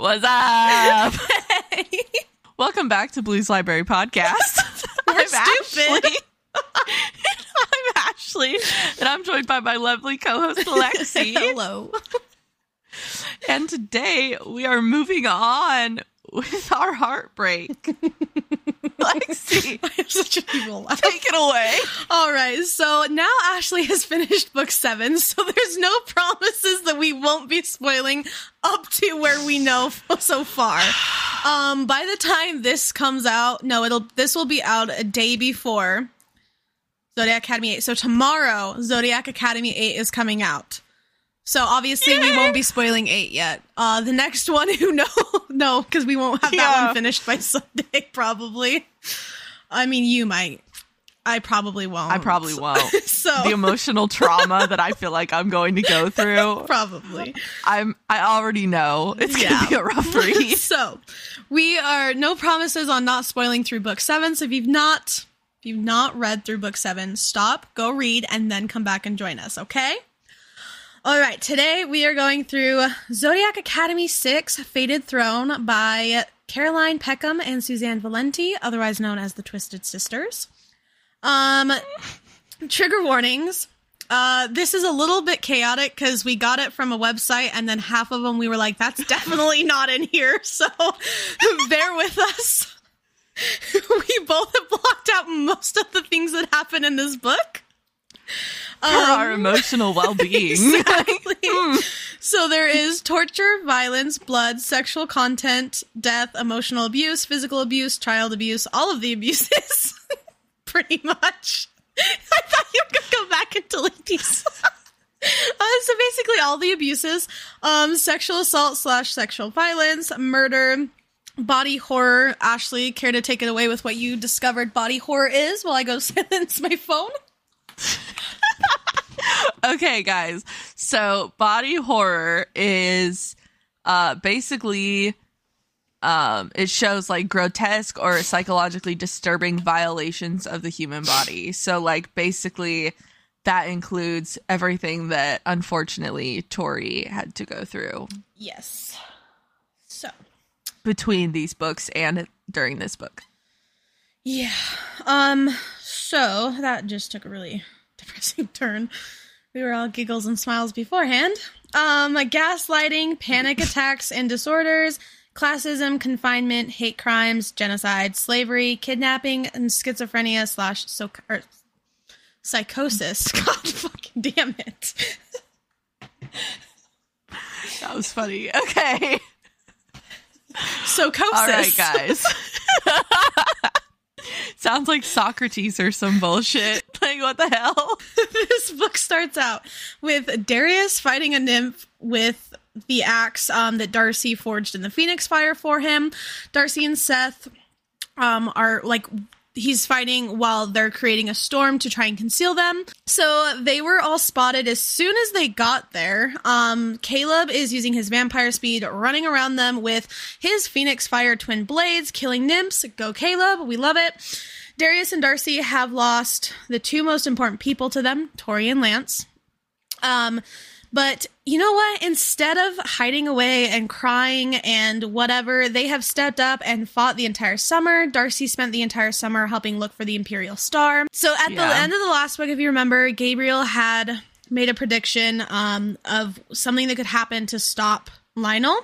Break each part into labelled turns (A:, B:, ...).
A: What's up? Welcome back to Blues Library Podcast.
B: We're
A: I'm
B: stupid.
A: Ashley. I'm Ashley, and I'm joined by my lovely co-host Alexi.
B: Hello.
A: and today we are moving on with our heartbreak. Lexi,
B: I have such an evil laugh.
A: take it away.
B: All right, so now Ashley has finished book seven, so there's no promises that we won't be spoiling up to where we know so far. Um, by the time this comes out, no, it'll this will be out a day before Zodiac Academy 8. So tomorrow, Zodiac Academy 8 is coming out. So obviously we won't be spoiling 8 yet. Uh the next one who know no, because we won't have that one finished by Sunday, probably. I mean you might. I probably won't.
A: I probably won't.
B: So
A: The emotional trauma that I feel like I'm going to go through,
B: probably.
A: I'm I already know it's
B: Yeah.
A: gonna be a rough read.
B: so we are no promises on not spoiling through book seven. So if you've not if you've not read through book seven, stop, go read, and then come back and join us, okay? All right, today we are going through Zodiac Academy 6 Fated Throne by Caroline Peckham and Susanne Valenti, otherwise known as the Twisted Sisters. Um trigger warnings. Uh, this is a little bit chaotic because we got it from a website and then half of them we were like, that's definitely not in here. So bear with us. we both have blocked out most of the things that happen in this book.
A: For our emotional well-being.
B: Exactly. so there is torture, violence, blood, sexual content, death, emotional abuse, physical abuse, child abuse, all of the abuses. Pretty much. I thought you were gonna go back and delete these. Uh, so basically all the abuses um sexual assault slash sexual violence murder body horror ashley care to take it away with what you discovered body horror is while i go silence my phone
A: okay, guys. So body horror is uh basically um it shows like grotesque or psychologically disturbing violations of the human body. So like basically that includes everything that unfortunately Tori had to go through
B: yes so
A: between these books and during this book.
B: Yeah. Um so that just took a really depressing turn. We were all giggles and smiles beforehand. Um gaslighting, panic attacks and disorders, classism, confinement, hate crimes, genocide, slavery, kidnapping, and schizophrenia slash so or psychosis. God fucking damn it.
A: That was funny. Okay.
B: Psychosis.
A: All right, guys. Sounds like Socrates or some bullshit. Like, what the hell?
B: this book starts out with Darius fighting a nymph with the axe um, that Darcy forged in the Phoenix Fire for him. Darcy and Seth um, are like he's fighting while they're creating a storm to try and conceal them. So they were all spotted as soon as they got there. Um, Caleb is using his vampire speed, running around them with his Phoenix Fire twin blades, killing nymphs. Go Caleb, we love it. Darius and Darcy have lost the two most important people to them, Tori and Lance. Um, but you know what? Instead of hiding away and crying and whatever, they have stepped up and fought the entire summer. Darcy spent the entire summer helping look for the Imperial Star. So at the end of the last book, if you remember, Gabriel had made a prediction um, of something that could happen to stop Lionel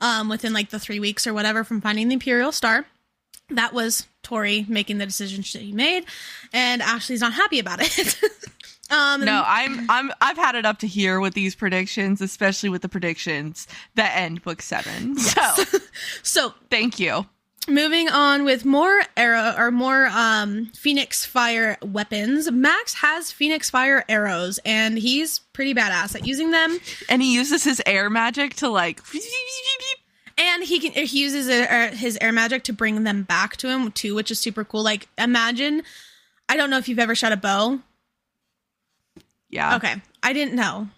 B: um, within like the three weeks or whatever from finding the Imperial Star. That was Tori making the decision she made, and Ashley's not happy about it. um,
A: No, I'm I'm I've had it up to here with these predictions, especially with the predictions that end book seven. So
B: so
A: thank you.
B: Moving on with more arrow or more um Phoenix Fire weapons. Max has Phoenix Fire arrows and he's pretty badass at using them.
A: And he uses his air magic to like
B: And he can he uses his air magic to bring them back to him too, which is super cool. Like imagine I don't know if you've ever shot a bow.
A: Yeah.
B: Okay. I didn't know.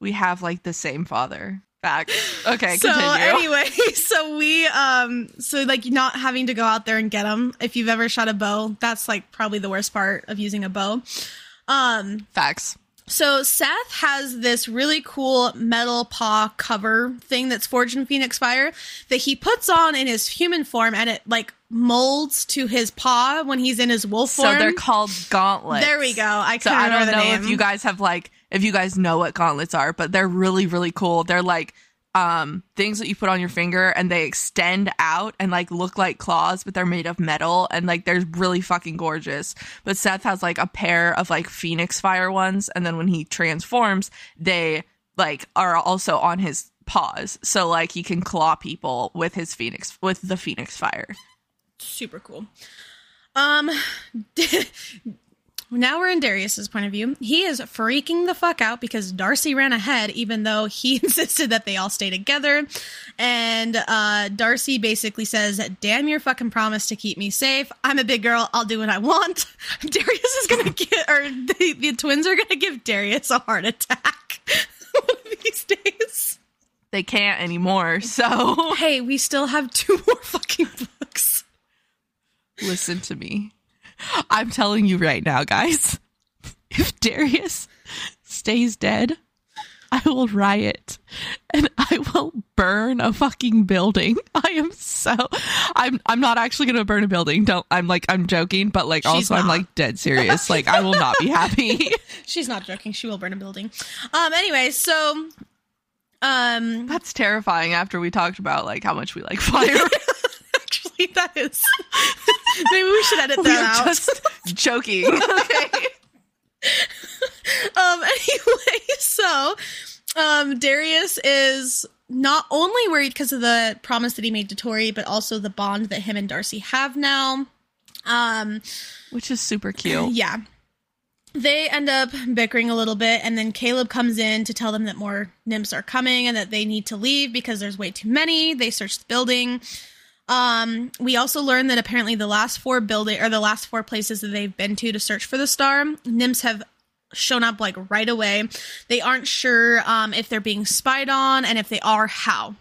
A: We have like the same father. Back. Okay,
B: so
A: continue.
B: anyway, so we um so like not having to go out there and get them. If you've ever shot a bow, that's like probably the worst part of using a bow. Um
A: Facts.
B: So Seth has this really cool metal paw cover thing that's forged in Phoenix Fire that he puts on in his human form, and it like molds to his paw when he's in his wolf form.
A: So they're called gauntlets.
B: there we go. I
A: So I don't
B: the
A: know
B: name.
A: if you guys have like if you guys know what gauntlets are, but they're really really cool. They're like um things that you put on your finger and they extend out and like look like claws, but they're made of metal and like they're really fucking gorgeous. But Seth has like a pair of like phoenix fire ones and then when he transforms, they like are also on his paws. So like he can claw people with his phoenix with the phoenix fire.
B: Super cool. Um, now we're in Darius's point of view. He is freaking the fuck out because Darcy ran ahead, even though he insisted that they all stay together. And uh, Darcy basically says, "Damn your fucking promise to keep me safe. I'm a big girl. I'll do what I want." Darius is gonna get, or the, the twins are gonna give Darius a heart attack one of these days.
A: They can't anymore. So
B: Hey, we still have two more fucking books.
A: Listen to me. I'm telling you right now, guys. If Darius stays dead, I will riot and I will burn a fucking building. I am so I'm I'm not actually going to burn a building. Don't I'm like I'm joking, but like
B: She's
A: also I'm like dead serious. Like I will not be happy.
B: She's not joking. She will burn a building. Um. Anyway, so, um,
A: That's terrifying after we talked about like how much we like fire.
B: actually, that is. Maybe we should edit that out.
A: just joking. Okay.
B: Um. Anyway, so, um, Darius is not only worried because of the promise that he made to Tori, but also the bond that him and Darcy have now. Um.
A: Which is super cute.
B: Yeah. They end up bickering a little bit, and then Caleb comes in to tell them that more nymphs are coming and that they need to leave because there's way too many. They search the building. Um, we also learned that apparently the last four building or the last four places that they've been to to search for the star, nymphs have shown up like right away. They aren't sure um, if they're being spied on, and if they are, how.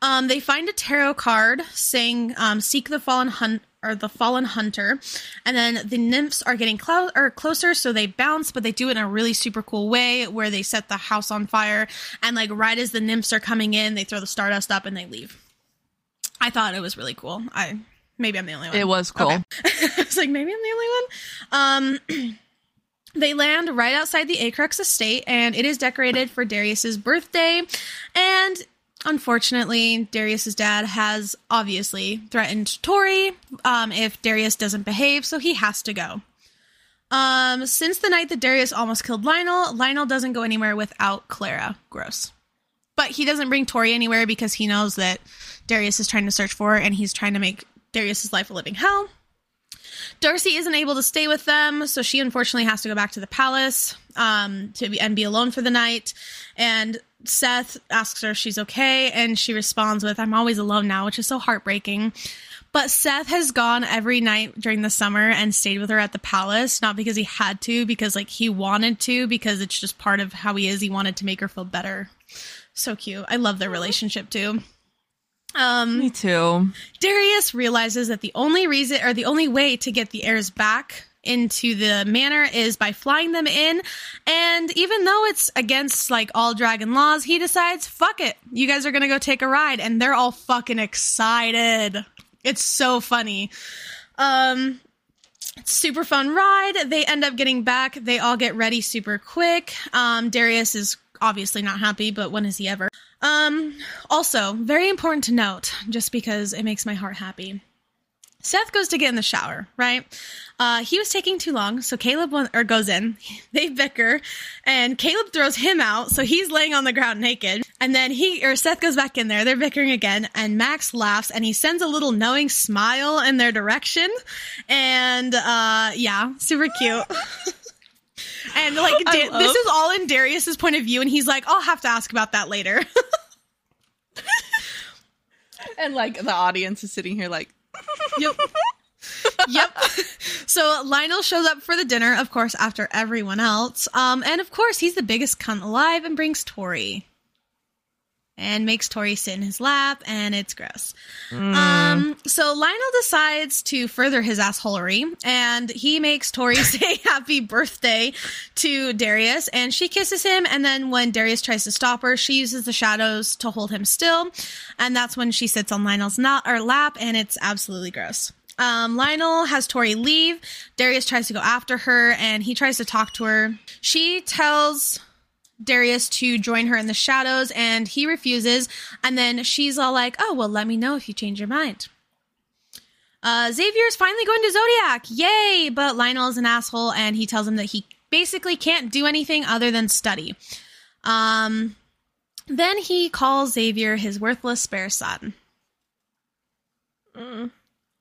B: Um, they find a tarot card saying um, "Seek the fallen hunt" or the fallen hunter, and then the nymphs are getting or closer, so they bounce, but they do it in a really super cool way where they set the house on fire, and like right as the nymphs are coming in, they throw the stardust up and they leave. I thought it was really cool. I maybe I'm the only one.
A: It was cool.
B: Okay. I was like, maybe I'm the only one. Um, they land right outside the Acrux estate, and it is decorated for Darius's birthday. And unfortunately, Darius's dad has obviously threatened Tori um, if Darius doesn't behave, so he has to go. Um, since the night that Darius almost killed Lionel, Lionel doesn't go anywhere without Clara. Gross. But he doesn't bring Tori anywhere because he knows that Darius is trying to search for and he's trying to make Darius's life a living hell. Darcy isn't able to stay with them, so she unfortunately has to go back to the palace um, to be, and be alone for the night. And Seth asks her if she's okay, and she responds with, "I'm always alone now," which is so heartbreaking. But Seth has gone every night during the summer and stayed with her at the palace, not because he had to, because like he wanted to, because it's just part of how he is. He wanted to make her feel better. So cute. I love their relationship too. Um,
A: Me too.
B: Darius realizes that the only reason or the only way to get the heirs back into the manor is by flying them in. And even though it's against like all dragon laws, he decides, fuck it. You guys are going to go take a ride. And they're all fucking excited. It's so funny. Um, super fun ride. They end up getting back. They all get ready super quick. Um, Darius is obviously not happy, but when is he ever? Um, also, very important to note, just because it makes my heart happy. Seth goes to get in the shower, right? Uh, he was taking too long, so Caleb or goes in. They bicker, and Caleb throws him out, so he's laying on the ground naked. And then he or Seth goes back in there. They're bickering again, and Max laughs and he sends a little knowing smile in their direction. And uh, yeah, super cute. and like Da-
A: love-
B: this is all in Darius's point of view, and he's like, "I'll have to ask about that later."
A: And like the audience is sitting here like
B: yep. yep. So Lionel shows up for the dinner, of course, after everyone else. Um, and of course, he's the biggest cunt alive and brings Tori. And makes Tori sit in his lap, and it's gross. Um, so Lionel decides to further his assholery, and he makes Tori say happy birthday to Darius, and she kisses him, and then when Darius tries to stop her, she uses the shadows to hold him still, and that's when she sits on Lionel's not or lap, and it's absolutely gross. Um, Lionel has Tori leave. Darius tries to go after her, and he tries to talk to her. She tells Darius to join her in the shadows and he refuses. And then she's all like, oh, well, let me know if you change your mind. Uh, Xavier's finally going to Zodiac. Yay! But Lionel is an asshole and he tells him that he basically can't do anything other than study. Um, then he calls Xavier his worthless spare son.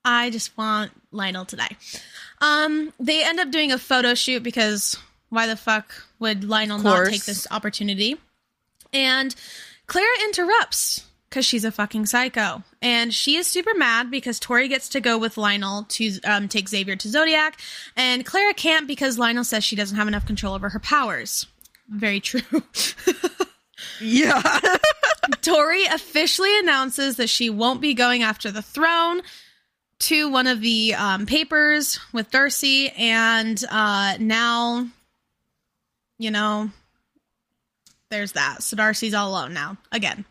B: I just want Lionel to die. Um, they end up doing a photo shoot because why the fuck would Lionel not take this opportunity? And Clara interrupts because she's a fucking psycho. And she is super mad because Tori gets to go with Lionel to um, take Xavier to Zodiac. And Clara can't because Lionel says she doesn't have enough control over her powers. Very true.
A: Yeah.
B: Tori officially announces that she won't be going after the throne to one of the um, papers with Darcy, and uh, now, you know, there's that. So Darcy's all alone now again.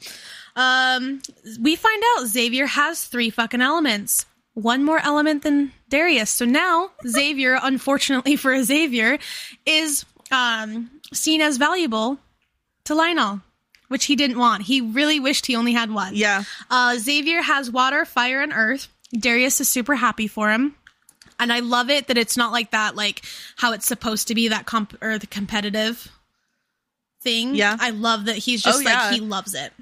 B: Um, we find out Xavier has three fucking elements. One more element than Darius. So now Xavier, unfortunately for Xavier, is um, seen as valuable to Lionel, which he didn't want. He really wished he only had one.
A: yeah.
B: Uh, Xavier has water, fire, and earth. Darius is super happy for him. And I love it that it's not like that, like how it's supposed to be that comp or the competitive thing.
A: Yeah.
B: I love that he's just
A: Oh, yeah.
B: like he loves it.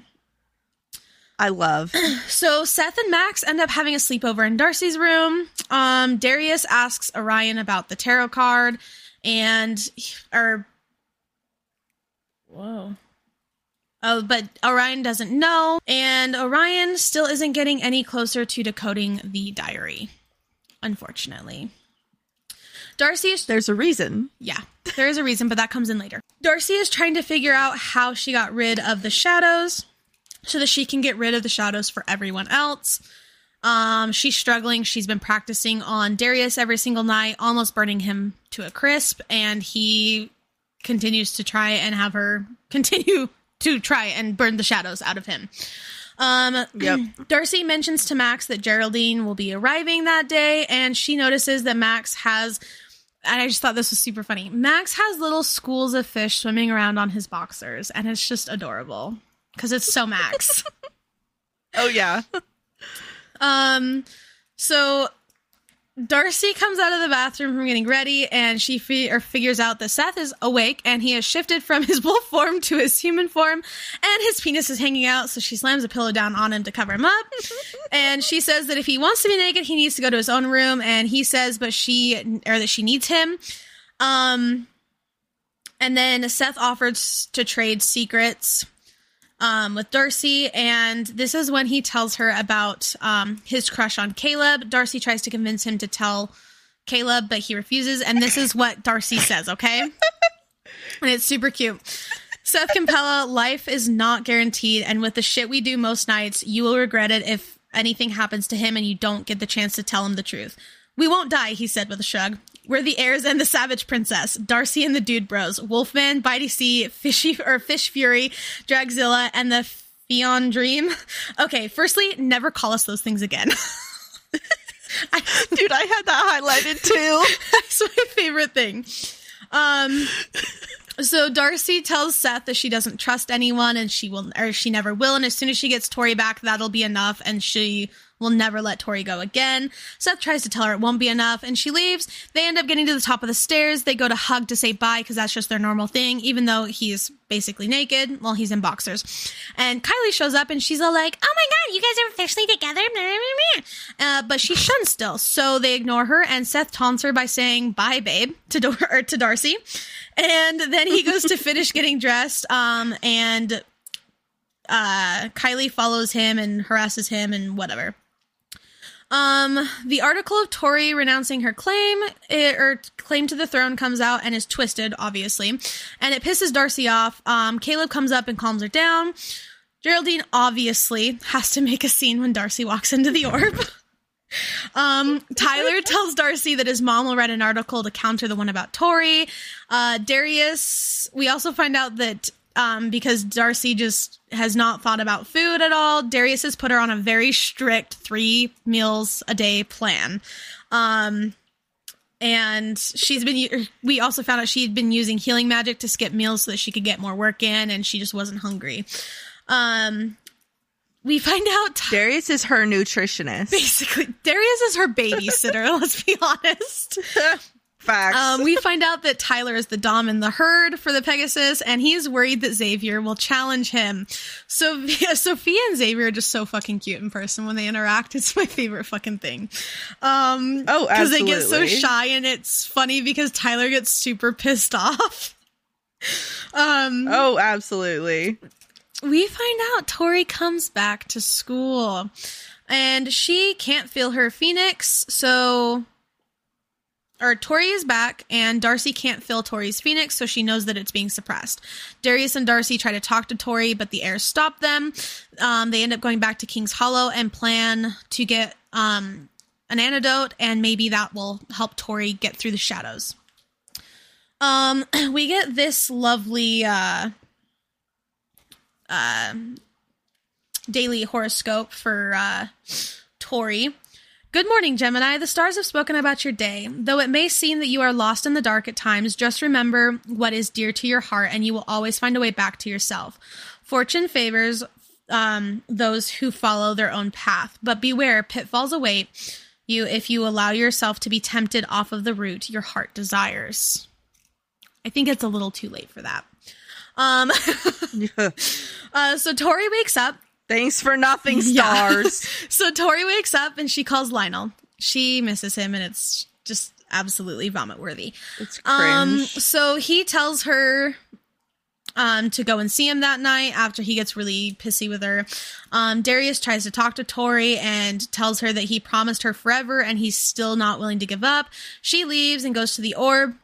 A: I love.
B: So Seth and Max end up having a sleepover in Darcy's room. Um, Darius asks Orion about the tarot card, and or whoa. Oh, but Orion doesn't know, and Orion still isn't getting any closer to decoding the diary. Unfortunately. Darcy is
A: There's a reason.
B: yeah, there is a reason, but that comes in later. Darcy is trying to figure out how she got rid of the shadows so that she can get rid of the shadows for everyone else. Um, she's struggling. She's been practicing on Darius every single night, almost burning him to a crisp, and he continues to try and have her continue to try and burn the shadows out of him. Um,
A: Yep.
B: Darcy mentions to Max that Geraldine will be arriving that day, and she notices that Max has. And I just thought this was super funny. Max has little schools of fish swimming around on his boxers, and it's just adorable because it's so Max.
A: Oh yeah.
B: Um, so Darcy comes out of the bathroom from getting ready, and she fi- or figures out that Seth is awake, and he has shifted from his wolf form to his human form, and his penis is hanging out. So she slams a pillow down on him to cover him up, and she says that if he wants to be naked, he needs to go to his own room, and he says, but she or that she needs him. Um, and then Seth offers to trade secrets um, with Darcy, and this is when he tells her about um, his crush on Caleb. Darcy tries to convince him to tell Caleb, but he refuses, and this is what Darcy says, okay? and it's super cute. Seth Capella, life is not guaranteed, and with the shit we do most nights, you will regret it if anything happens to him and you don't get the chance to tell him the truth. We won't die, he said with a shrug. We're the heirs and the Savage Princess, Darcy and the Dude Bros, Wolfman, Bitey Sea, Fishy or Fish Fury, Dragzilla, and the Fion Dream. Okay, firstly, never call us those things again.
A: Dude, I had that highlighted too.
B: That's my favorite thing. Um so Darcy tells Seth that she doesn't trust anyone and she will or she never will and as soon as she gets Tori back that'll be enough and she will never let Tori go again. Seth tries to tell her it won't be enough and she leaves. They end up getting to the top of the stairs. They go to hug to say bye because that's just their normal thing even though he's basically naked while he's in boxers. And Kylie shows up and she's all like, "Oh my god, you guys are officially together." Uh, but she shuns still, so they ignore her and Seth taunts her by saying "Bye, babe" to to Darcy. And then he goes to finish getting dressed. Um, and uh, Kylie follows him and harasses him and whatever. Um, the article of Tori renouncing her claim eh, or claim to the throne comes out and is twisted, obviously, and it pisses Darcy off. Um, Caleb comes up and calms her down. Geraldine obviously has to make a scene when Darcy walks into the orb. Um, Tyler tells Darcy that his mom will write an article to counter the one about Tori. Uh, Darius, we also find out that um, because Darcy just has not thought about food at all, Darius has put her on a very strict three meals a day plan. Um, and she's been we also found out she'd been using healing magic to skip meals so that she could get more work in and she just wasn't hungry um we find out
A: Darius is her nutritionist.
B: basically Darius is her babysitter. let's be honest.
A: Facts.
B: Um, we find out that Tyler is the dom in the herd for the Pegasus, and he's worried that Xavier will challenge him. So Sofia and Xavier are just so fucking cute in person when they interact. It's my favorite fucking thing. Um,
A: Oh,
B: because they get so shy, and it's funny because Tyler gets super pissed off. Um,
A: oh, absolutely.
B: we find out Tori comes back to school and she can't feel her phoenix, so or Tori is back and Darcy can't feel Tori's phoenix, so she knows that it's being suppressed. Darius and Darcy try to talk to Tori, but the heirs stop them. Um, they end up going back to King's Hollow and plan to get um, an antidote, and maybe that will help Tori get through the shadows. Um, we get this lovely uh, uh, daily horoscope for uh, Tori. Good morning, Gemini. The stars have spoken about your day. Though it may seem that you are lost in the dark at times, just remember what is dear to your heart and you will always find a way back to yourself. Fortune favors um, those who follow their own path, but beware, pitfalls await you if you allow yourself to be tempted off of the route your heart desires. I think it's a little too late for that. Um, uh, so Tori wakes up
A: Thanks for nothing,
B: Yeah.
A: stars.
B: so Tori wakes up and she calls Lionel. She misses him and it's just absolutely vomit worthy.
A: It's
B: Um
A: cringe.
B: so he tells her um to go and see him that night after he gets really pissy with her. Um Darius tries to talk to Tori and tells her that he promised her forever and he's still not willing to give up. She leaves and goes to the orb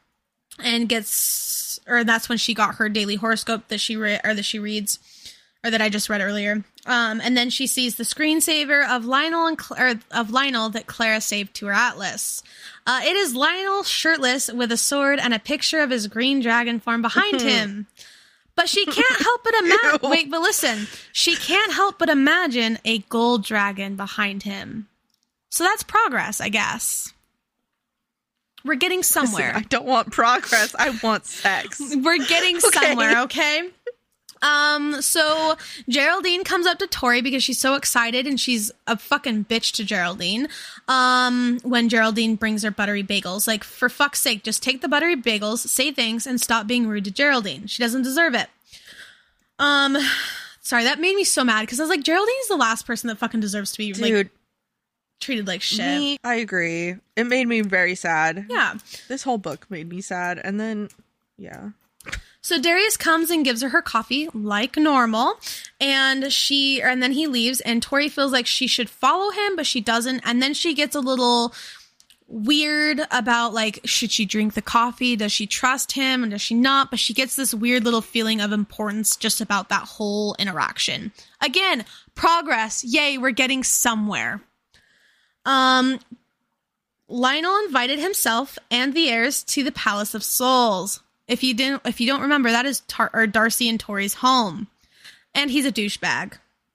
B: and gets or that's when she got her daily horoscope that she re- or that she reads or that I just read earlier. Um, and then she sees the screensaver of Lionel and Cl- or of Lionel that Clara saved to her atlas. Uh, it is Lionel shirtless with a sword and a picture of his green dragon form behind him. But she can't help but imagine. Wait, but listen, she can't help but imagine a gold dragon behind him. So that's progress, I guess. We're getting somewhere.
A: I don't want progress. I want sex.
B: We're getting somewhere, okay? Um, so Geraldine comes up to Tori because she's so excited and she's a fucking bitch to Geraldine. Um, when Geraldine brings her buttery bagels, like for fuck's sake, just take the buttery bagels, say thanks, and stop being rude to Geraldine. She doesn't deserve it. Um, sorry, that made me so mad because I was like, Geraldine's the last person that fucking deserves to be like treated like shit.
A: me, I agree. It made me very sad.
B: Yeah.
A: This whole book made me sad. And then, yeah.
B: So Darius comes and gives her her coffee like normal, and she and then he leaves and Tori feels like she should follow him, but she doesn't. And then she gets a little weird about like should she drink the coffee? Does she trust him and does she not? But she gets this weird little feeling of importance just about that whole interaction. Again, progress. Yay, we're getting somewhere. Um Lionel invited himself and the heirs to the Palace of Souls. If you didn't, if you don't remember, that is Tar- or Darcy and Tori's home, and he's a douchebag.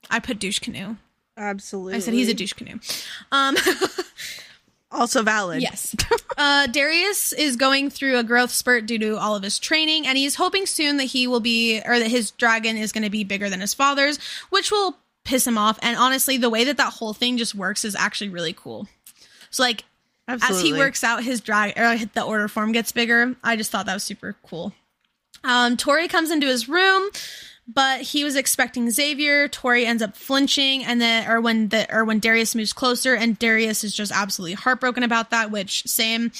B: I put douche canoe.
A: Absolutely.
B: I said he's a douche canoe. Um,
A: Also valid.
B: yes. Uh, Darius is going through a growth spurt due to all of his training, and he's hoping soon that he will be, or that his dragon is going to be bigger than his father's, which will piss him off. And honestly, the way that that whole thing just works is actually really cool. So, like,
A: Absolutely.
B: as he works out his drag or the order form gets bigger. I just thought that was super cool. Um tori comes into his room but he was expecting xavier. Tori ends up flinching and then or when the or when darius moves closer and darius is just absolutely heartbroken about that which same.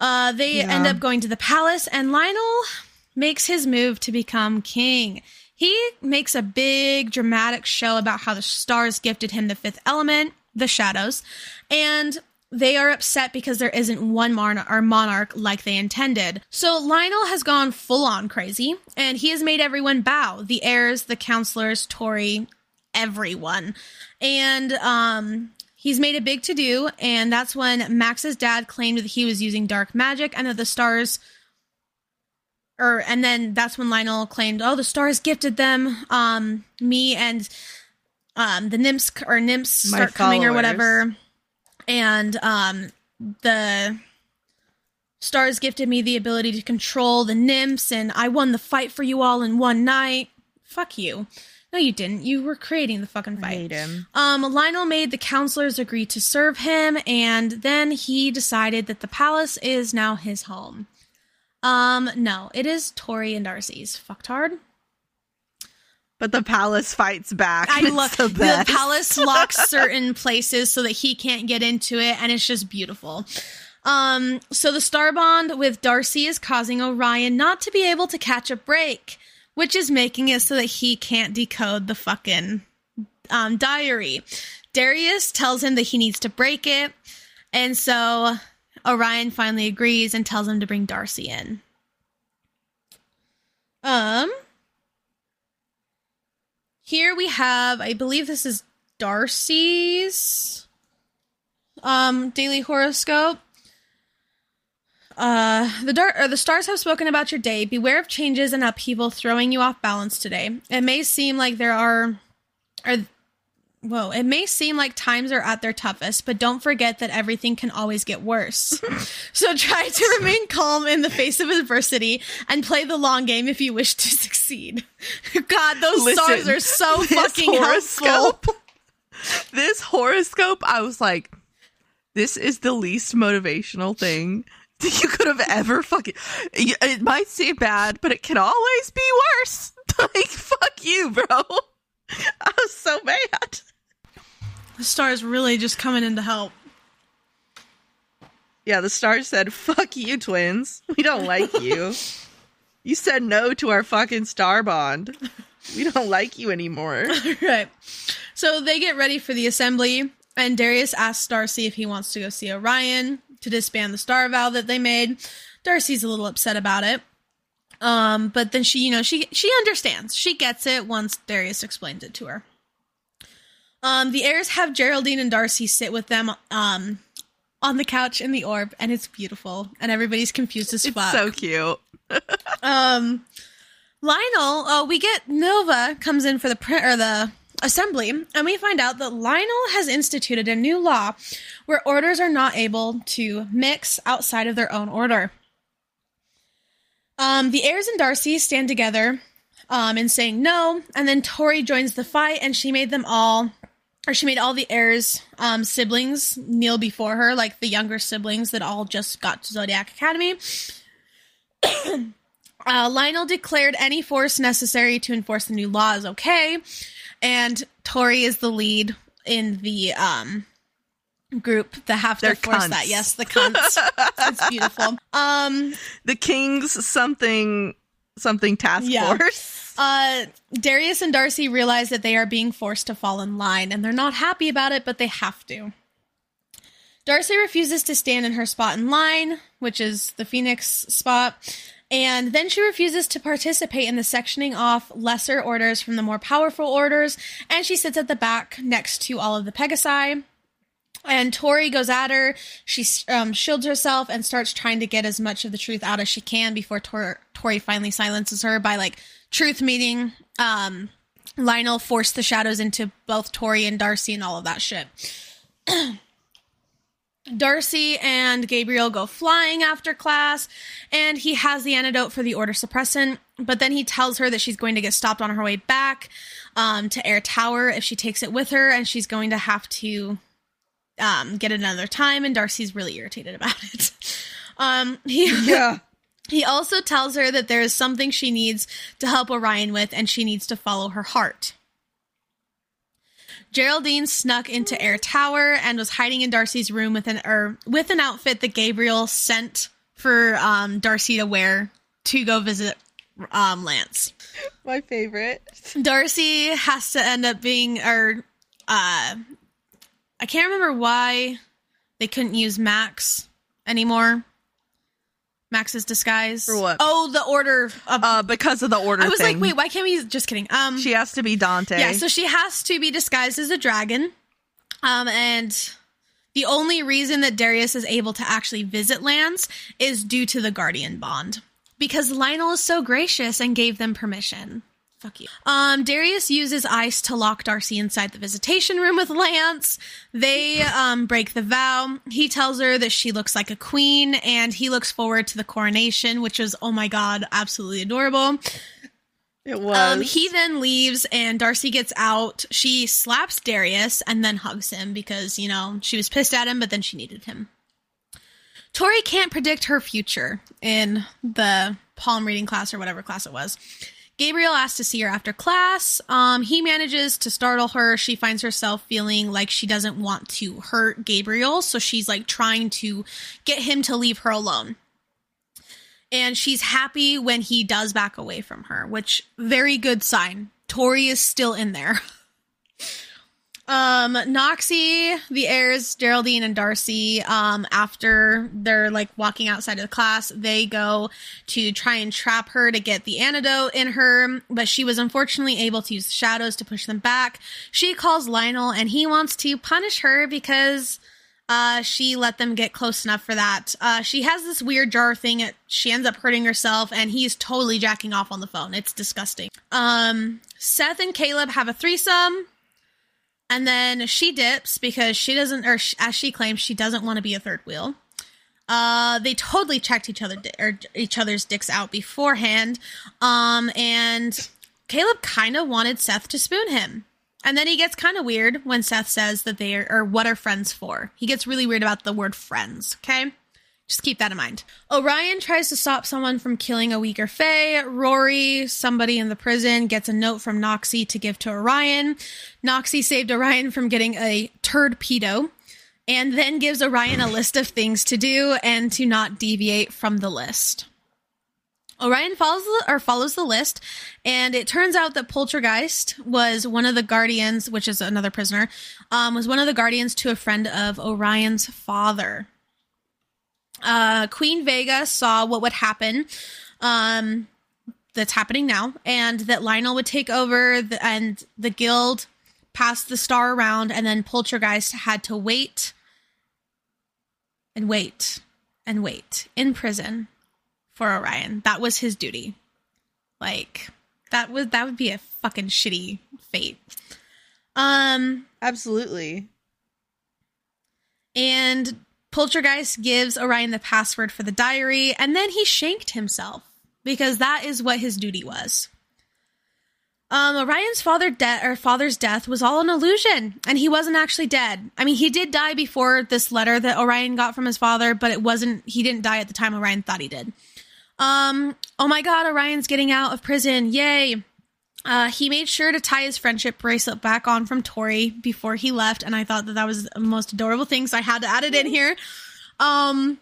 B: Uh they
A: Yeah.
B: end up going to the palace and lionel makes his move to become king. He makes a big dramatic show about how the stars gifted him the fifth element the shadows and they are upset because there isn't one monarch or monarch like they intended. So Lionel has gone full on crazy and he has made everyone bow. The heirs, the counselors, Tori, everyone. And um he's made a big to do and that's when Max's dad claimed that he was using dark magic and that the stars or and then that's when Lionel claimed, "Oh, the stars gifted them um me and um the nymphs or nymphs
A: My
B: start coming or whatever." And um the stars gifted me the ability to control the nymphs and I won the fight for you all in one night. Fuck you. No, you didn't. You were creating the fucking
A: I
B: fight. Um, Lionel made the counselors agree to serve him, and then he decided that the palace is now his home. Um, no, it is Tori and Darcy's. Fucktard.
A: But the palace fights back.
B: I love
A: the
B: the, palace locks certain places so that he can't get into it, and it's just beautiful. Um, so the star bond with Darcy is causing Orion not to be able to catch a break, which is making it so that he can't decode the fucking um, diary. Darius tells him that he needs to break it, and so Orion finally agrees and tells him to bring Darcy in. Um, here we have, I believe this is Darcy's um daily horoscope. Uh, the the stars have spoken about your day. Beware of changes and upheaval throwing you off balance today. It may seem like there are, or whoa, it may seem like times are at their toughest, but don't forget that everything can always get worse. so try to remain calm in the face of adversity and play the long game if you wish to succeed. God, those
A: Listen,
B: stars are so fucking helpful.
A: this horoscope, I was like, this is the least motivational thing that you could have ever fucking. It might seem bad, but it can always be worse. Like, fuck you, bro. I was so mad.
B: The stars really just coming in to help.
A: Yeah, the star said, fuck you, twins. We don't like you. you said no to our fucking star bond. We don't like you anymore.
B: right. So they get ready for the assembly, and Darius asks Darcy if he wants to go see Orion to disband the star vow that they made. Darcy's a little upset about it. Um, but then she, you know, she she understands. She gets it once Darius explains it to her. Um, the heirs have Geraldine and Darcy sit with them um on the couch in the orb, and it's beautiful, and everybody's confused as fuck.
A: It's so cute.
B: Um, Lionel, oh, we get Nova comes in for the print or the assembly, and we find out that Lionel has instituted a new law where orders are not able to mix outside of their own order. Um, the heirs and Darcy stand together um, in saying no, and then Tori joins the fight, and she made them all, or she made all the heirs' um, siblings kneel before her, like the younger siblings that all just got to Zodiac Academy. Uh, Lionel declared any force necessary to enforce the new law is okay, and Tori is the lead in the um group that have to force
A: cunts.
B: that. Yes, the cunts. it's beautiful. Um,
A: the king's something something task
B: Yeah.
A: force.
B: uh, Darius and Darcy realize that they are being forced to fall in line, and they're not happy about it, but they have to. Darcy refuses to stand in her spot in line, which is the Phoenix spot, and then she refuses to participate in the sectioning off lesser orders from the more powerful orders, and she sits at the back next to all of the Pegasi. And Tori goes at her. She um, shields herself and starts trying to get as much of the truth out as she can before Tor- Tori finally silences her by like truth meeting. Um, Lionel forced the shadows into both Tori and Darcy and all of that shit. Darcy and Gabriel go flying after class, and he has the antidote for the order suppressant. But then he tells her that she's going to get stopped on her way back um, to Air Tower if she takes it with her, and she's going to have to um, get another time. And Darcy's really irritated about it. Um, he
A: Yeah.
B: he also tells her that there is something she needs to help Orion with, and she needs to follow her heart. Geraldine snuck into Air Tower and was hiding in Darcy's room with an er, with an outfit that Gabriel sent for um, Darcy to wear to go visit um, Lance.
A: My favorite.
B: Darcy has to end up being or uh I can't remember why they couldn't use Max anymore. Max's disguise.
A: For what?
B: Oh, the order of.
A: Uh, because of the order
B: I was
A: thing.
B: like, wait, why can't we? Just kidding. Um,
A: She has to be Dante.
B: yeah, so she has to be disguised as a dragon. Um, and the only reason that Darius is able to actually visit Lance is due to the guardian bond. Because Lionel is so gracious and gave them permission. Fuck you. Um, Darius uses ice to lock Darcy inside the visitation room with Lance. They um, break the vow. He tells her that she looks like a queen, and he looks forward to the coronation, which is, oh my god, absolutely adorable.
A: it was.
B: Um, he then leaves and Darcy gets out. She slaps Darius and then hugs him because, you know, she was pissed at him, but then she needed him. Tori can't predict her future in the palm reading class or whatever class it was. Gabriel asks to see her after class. Um, he manages to startle her. She finds herself feeling like she doesn't want to hurt Gabriel, so she's like trying to get him to leave her alone and she's happy when he does back away from her, which very good sign. Tori is still in there. um, Noxie, the heirs, Geraldine and Darcy, um, after they're like walking outside of the class, they go to try and trap her to get the antidote in her, but she was unfortunately able to use the shadows to push them back. She calls Lionel and he wants to punish her because uh, she let them get close enough for that. Uh, she has this weird jar thing. She ends up hurting herself, and he's totally jacking off on the phone. It's disgusting. Um, Seth and Caleb have a threesome, and then she dips because she doesn't, or as she claims, she doesn't want to be a third wheel. Uh, they totally checked each other or each other's dicks out beforehand. Um, and Caleb kind of wanted Seth to spoon him. And then he gets kind of weird when Seth says that they are, or what are friends for. He gets really weird about the word friends, okay? Just keep that in mind. Orion tries to stop someone from killing a weaker Fae. Rory, somebody in the prison, gets a note from Noxie to give to Orion. Noxie saved Orion from getting a turd pedo and then gives Orion a list of things to do and to not deviate from the list. Orion follows the, or follows the list, and it turns out that Poltergeist was one of the guardians, which is another prisoner, um, was one of the guardians to a friend of Orion's father. Uh, Queen Vega saw what would happen, um, that's happening now, and that Lionel would take over, the, and the guild passed the star around, and then Poltergeist had to wait and wait and wait in prison for Orion. That was his duty. Like that was that would be a fucking shitty fate. Um
A: Absolutely.
B: and Poltergeist gives Orion the password for the diary and then he shanked himself because that is what his duty was. Um, Orion's father de- or father's death was all an illusion, and he wasn't actually dead. I mean, he did die before this letter that Orion got from his father, but it wasn't. He didn't die at the time Orion thought he did. Um, oh my god, Orion's getting out of prison. Yay. Uh, he made sure to tie his friendship bracelet back on from Tori before he left, and I thought that that was the most adorable thing, so I had to add it in here. Um,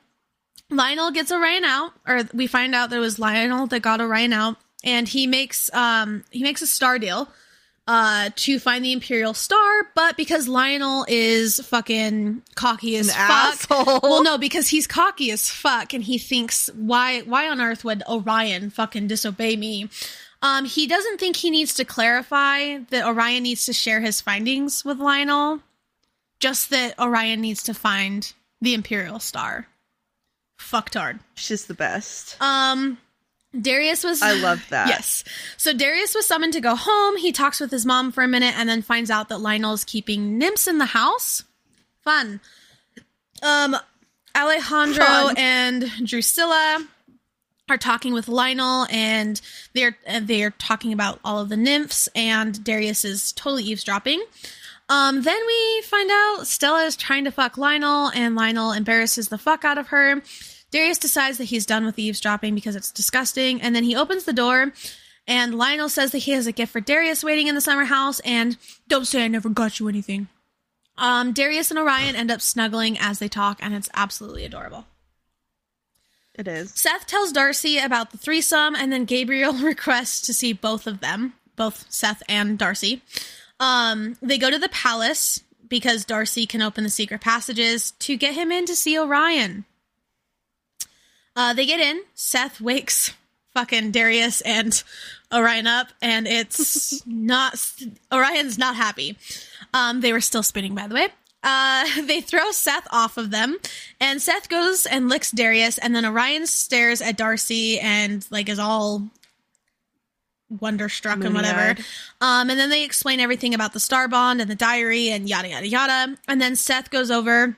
B: Lionel gets Orion out, or we find out that it was Lionel that got Orion out, and he makes um he makes a star deal uh to find the Imperial Star, but because Lionel is fucking cocky as
A: An
B: fuck.
A: asshole.
B: Well, no, because he's cocky as fuck, and he thinks why why on earth would Orion fucking disobey me? Um, he doesn't think he needs to clarify that Orion needs to share his findings with Lionel, just that Orion needs to find the Imperial Star. Fucked hard.
A: She's the best.
B: Um, Darius was.
A: I love that.
B: Yes. So Darius was summoned to go home. He talks with his mom for a minute and then finds out that Lionel is keeping nymphs in the house. Fun. Um, Alejandro
A: Fun.
B: and Drusilla are talking with Lionel and they're they're talking about all of the nymphs and Darius is totally eavesdropping. Um, then we find out Stella is trying to fuck Lionel and Lionel embarrasses the fuck out of her. Darius decides that he's done with eavesdropping because it's disgusting and then he opens the door and Lionel says that he has a gift for Darius waiting in the summer house and don't say I never got you anything. Um, Darius and Orion end up snuggling as they talk and it's absolutely adorable.
A: It is.
B: Seth tells Darcy about the threesome, and then Gabriel requests to see both of them, both Seth and Darcy. Um, they go to the palace because Darcy can open the secret passages to get him in to see Orion. Uh, they get in. Seth wakes fucking Darius and Orion up, and it's not Orion's not happy. Um, they were still spinning, by the way. Uh, they throw Seth off of them, and Seth goes and licks Darius, and then Orion stares at Darcy and like is all wonderstruck and whatever. Um, and then they explain everything about the star bond and the diary and yada yada yada. And then Seth goes over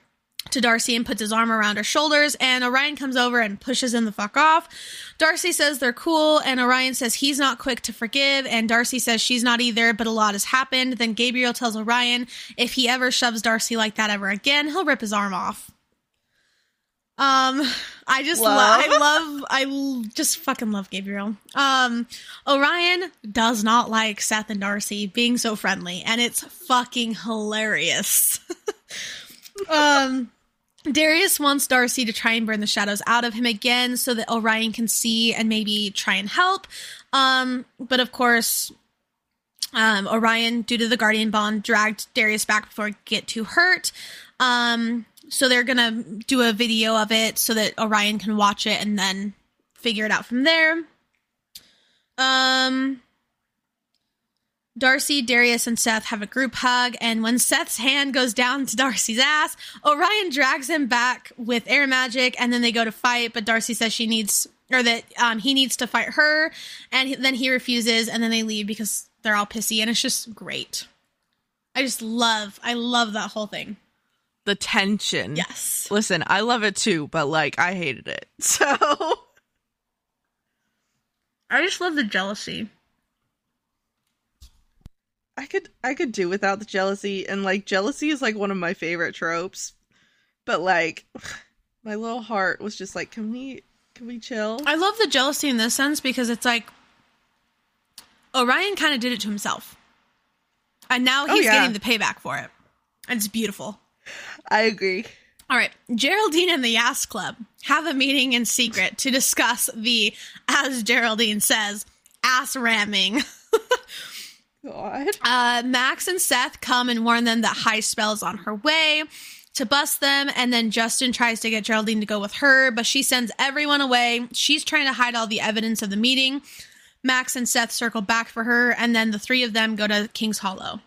B: to Darcy and puts his arm around her shoulders, and Orion comes over and pushes him the fuck off. Darcy says they're cool, and Orion says he's not quick to forgive, and Darcy says she's not either, but a lot has happened. Then Gabriel tells Orion if he ever shoves Darcy like that ever again, he'll rip his arm off. Um, I just love,
A: Love.
B: I love, I l- just fucking love Gabriel. Um, Orion does not like Seth and Darcy being so friendly, and it's fucking hilarious. um, Darius wants Darcy to try and burn the shadows out of him again so that Orion can see and maybe try and help. Um, but of course, um, Orion, due to the Guardian Bond, dragged Darius back before get too hurt. Um, so they're gonna do a video of it so that Orion can watch it and then figure it out from there. Um, Darcy, Darius, and Seth have a group hug, and when Seth's hand goes down to Darcy's ass, Orion drags him back with air magic, and then they go to fight. But Darcy says she needs, or that um, he needs to fight her, and he- then he refuses, and then they leave because they're all pissy, and it's just great. I just love, I love that whole thing.
A: The tension.
B: Yes.
A: Listen, I love it too, but like I hated it. So
B: I just love the jealousy.
A: I could I could do without the jealousy and like jealousy is like one of my favorite tropes. But like my little heart was just like can we can we chill?
B: I love the jealousy in this sense because it's like Orion kind of did it to himself. And now
A: Oh,
B: he's
A: yeah.
B: getting the payback for it. And it's beautiful.
A: I agree.
B: All right, Geraldine and the Yas Club have a meeting in secret to discuss the, as Geraldine says, ass ramming.
A: God.
B: Uh, Max and Seth come and warn them that Highspell's on her way to bust them, and then Justin tries to get Geraldine to go with her, but she sends everyone away. She's trying to hide all the evidence of the meeting. Max and Seth circle back for her, and then the three of them go to King's Hollow.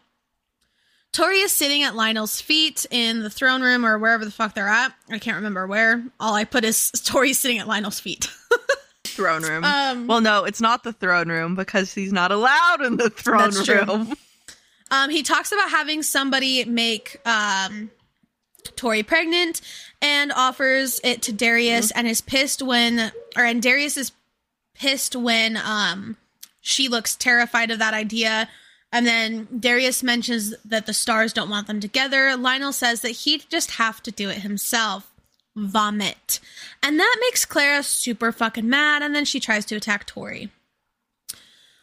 B: Tori is sitting at Lionel's feet in the throne room or wherever the fuck they're at. I can't remember where. All I put is Tori sitting at Lionel's feet.
A: Throne room.
B: Um,
A: well, no, it's not the throne room because he's not allowed in the throne
B: That's true.
A: room.
B: Um, he talks about having somebody make um, Tori pregnant and offers it to Darius and is pissed when, or and Darius is pissed when um, she looks terrified of that idea. And then Darius mentions that the stars don't want them together. Lionel says that he'd just have to do it himself. Vomit. And that makes Clara super fucking mad. And then she tries to attack Tori.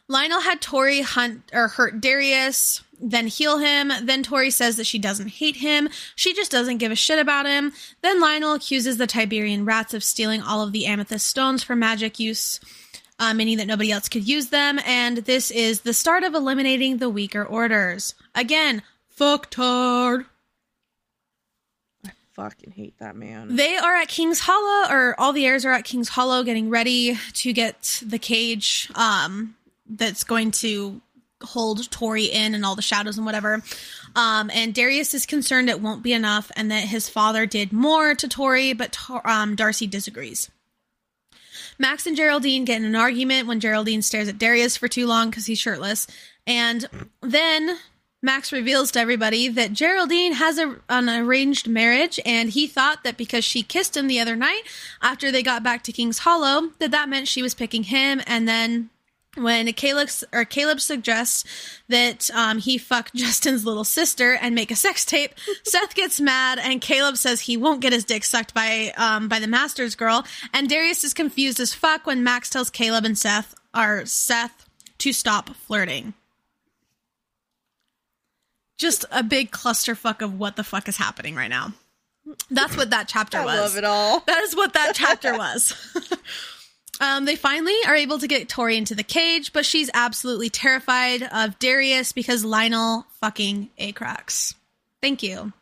B: Lionel had Tori hunt or hurt Darius, then heal him. Then Tori says that she doesn't hate him. She just doesn't give a shit about him. Then Lionel accuses the Tiberian rats of stealing all of the amethyst stones for magic use, uh, meaning that nobody else could use them. And this is the start of eliminating the weaker orders. Again, fucktard.
A: Fucking hate that man.
B: They are at King's Hollow, or all the heirs are at King's Hollow getting ready to get the cage um, that's going to hold Tori in and all the shadows and whatever. Um, and Darius is concerned it won't be enough and that his father did more to Tori, but um, Darcy disagrees. Max and Geraldine get in an argument when Geraldine stares at Darius for too long because he's shirtless. And then Max reveals to everybody that Geraldine has a, an arranged marriage, and he thought that because she kissed him the other night after they got back to King's Hollow, that that meant she was picking him. And then when Caleb or Caleb suggests that um, he fuck Justin's little sister and make a sex tape, Seth gets mad, and Caleb says he won't get his dick sucked by um, by the Masters girl. And Darius is confused as fuck when Max tells Caleb and Seth or Seth to stop flirting. Just a big clusterfuck of what the fuck is happening right now. That's what that chapter
A: I
B: was.
A: love it all.
B: That is what that chapter was. um, they finally are able to get Tori into the cage, but she's absolutely terrified of Darius because Lionel fucking a. Thank you.